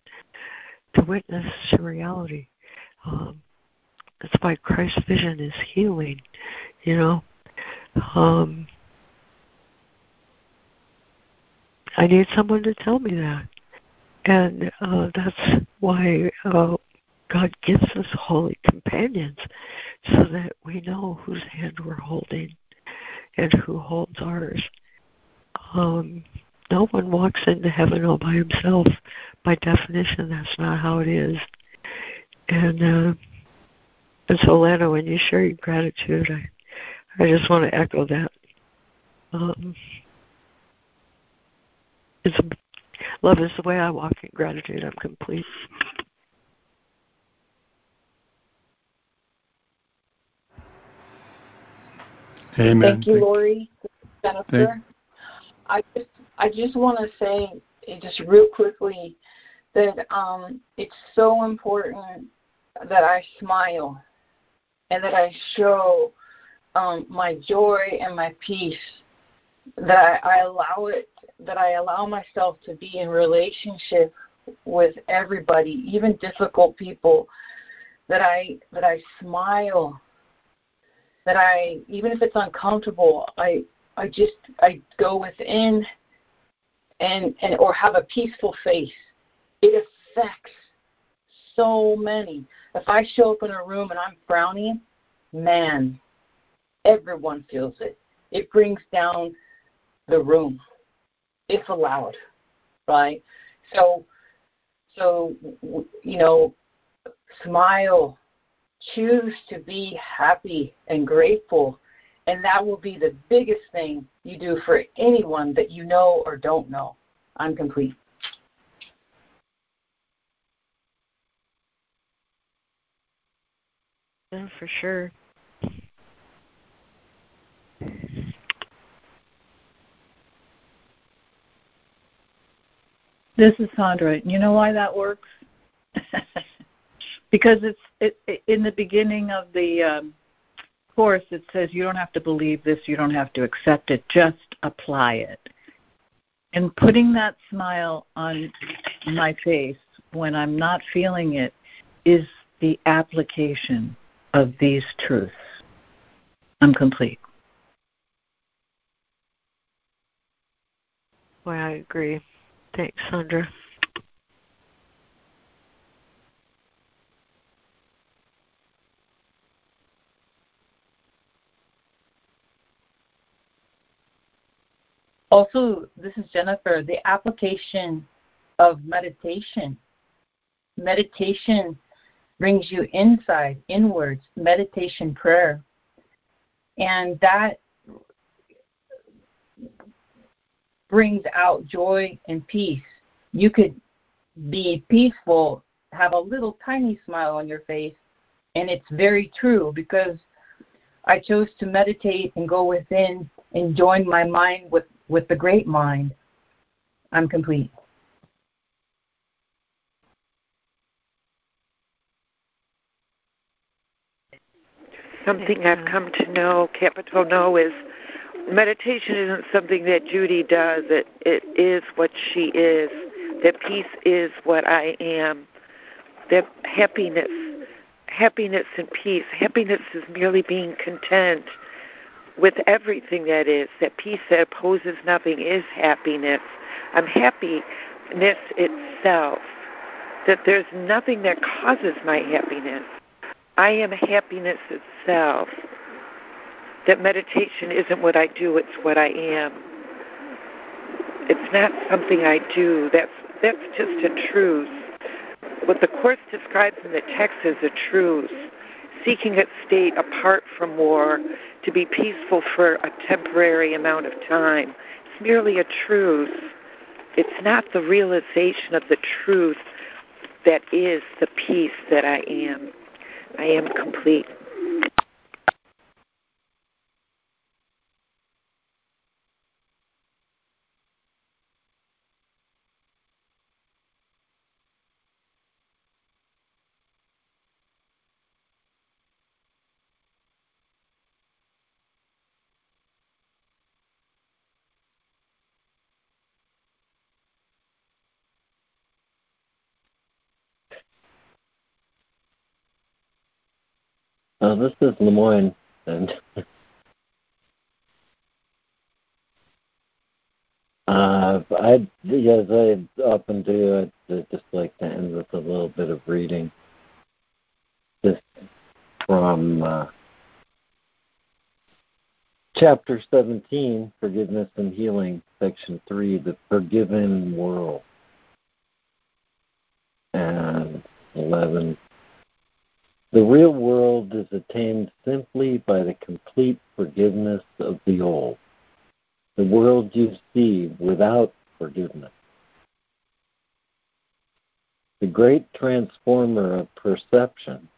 to witness to reality. Um, that's why Christ's vision is healing, you know. Um, I need someone to tell me that. And uh, that's why uh, God gives us holy companions so that we know whose hand we're holding and who holds ours. Um, no one walks into heaven all by himself. By definition, that's not how it is. And uh, and so, Lana, when you share your gratitude, I I just want to echo that. Um, it's love is the way I walk in gratitude. I'm complete. Amen. Thank you, Lori. Jennifer. Thank- I just I just want to say just real quickly that um, it's so important that I smile and that I show um, my joy and my peace. That I, I allow it. That I allow myself to be in relationship with everybody, even difficult people. That I that I smile that I even if it's uncomfortable, I I just I go within and and or have a peaceful face. It affects so many. If I show up in a room and I'm frowning, man, everyone feels it. It brings down the room, if allowed, right? So, so you know, smile, choose to be happy and grateful. And that will be the biggest thing you do for anyone that you know or don't know. I'm complete. For sure. This is Sandra. You know why that works? because it's it, it, in the beginning of the um, course it says you don't have to believe this you don't have to accept it just apply it and putting that smile on my face when i'm not feeling it is the application of these truths. I'm complete. Boy, I agree. Thanks, Sandra. Also, this is Jennifer, the application of meditation. Meditation brings you inside, inwards, meditation prayer. And that brings out joy and peace. You could be peaceful, have a little tiny smile on your face, and it's very true because I chose to meditate and go within and join my mind with with the great mind, I'm complete. Something I've come to know, capital know, is meditation isn't something that Judy does. It it is what she is. That peace is what I am. That happiness, happiness and peace. Happiness is merely being content with everything that is, that peace that opposes nothing is happiness. I'm happiness itself, that there's nothing that causes my happiness. I am happiness itself. That meditation isn't what I do, it's what I am. It's not something I do. That's that's just a truth. What the Course describes in the text is a truth seeking a state apart from war to be peaceful for a temporary amount of time. It's merely a truth. It's not the realization of the truth that is the peace that I am. I am complete. Uh, this is LeMoyne, and uh, I, as I often do, I just like to end with a little bit of reading. This from uh, chapter 17, Forgiveness and Healing, section 3, The Forgiven World. And 11 the real world is attained simply by the complete forgiveness of the old, the world you see without forgiveness. The great transformer of perception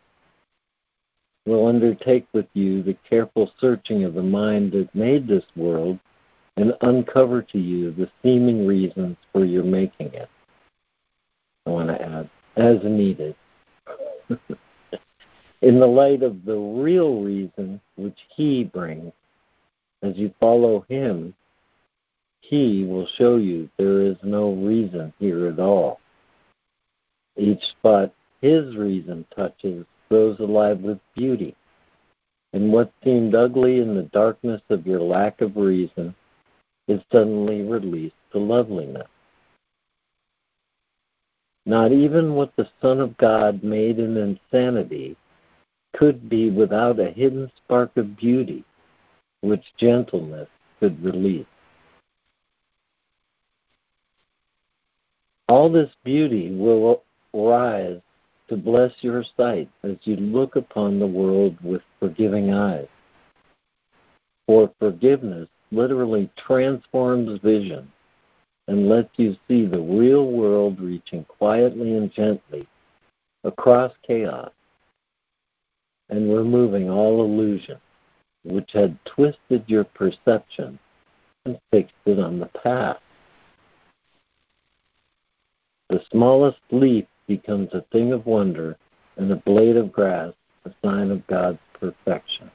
will undertake with you the careful searching of the mind that made this world and uncover to you the seeming reasons for your making it. I want to add, as needed. in the light of the real reason which He brings. As you follow Him, He will show you there is no reason here at all. Each spot His reason touches grows alive with beauty, and what seemed ugly in the darkness of your lack of reason is suddenly released to loveliness. Not even what the Son of God made in insanity could be without a hidden spark of beauty which gentleness could release. All this beauty will rise to bless your sight as you look upon the world with forgiving eyes. For forgiveness literally transforms vision and lets you see the real world reaching quietly and gently across chaos and removing all illusion which had twisted your perception and fixed it on the past. The smallest leaf becomes a thing of wonder, and a blade of grass a sign of God's perfection.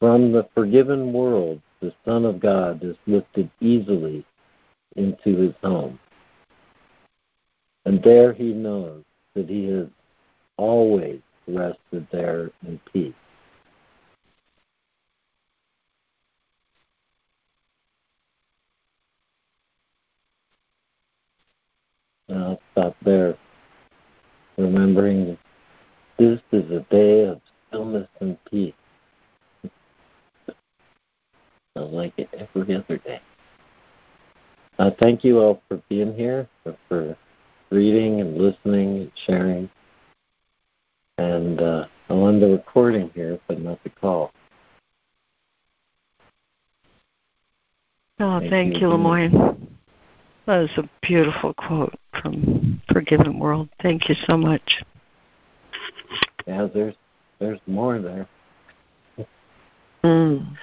From the forgiven world, the Son of God is lifted easily into his home. And there he knows that he is always rested there in peace. I'll stop there, remembering this is a day of stillness and peace. I like it every other day. Uh, thank you all for being here, for reading and listening and sharing. And uh, I'll end the recording here, but not the call. Oh, Thank thank, you. you, LeMoyne. That was a beautiful quote from Forgiven World. Thank you so much. Yeah, there's there's more there. Mm.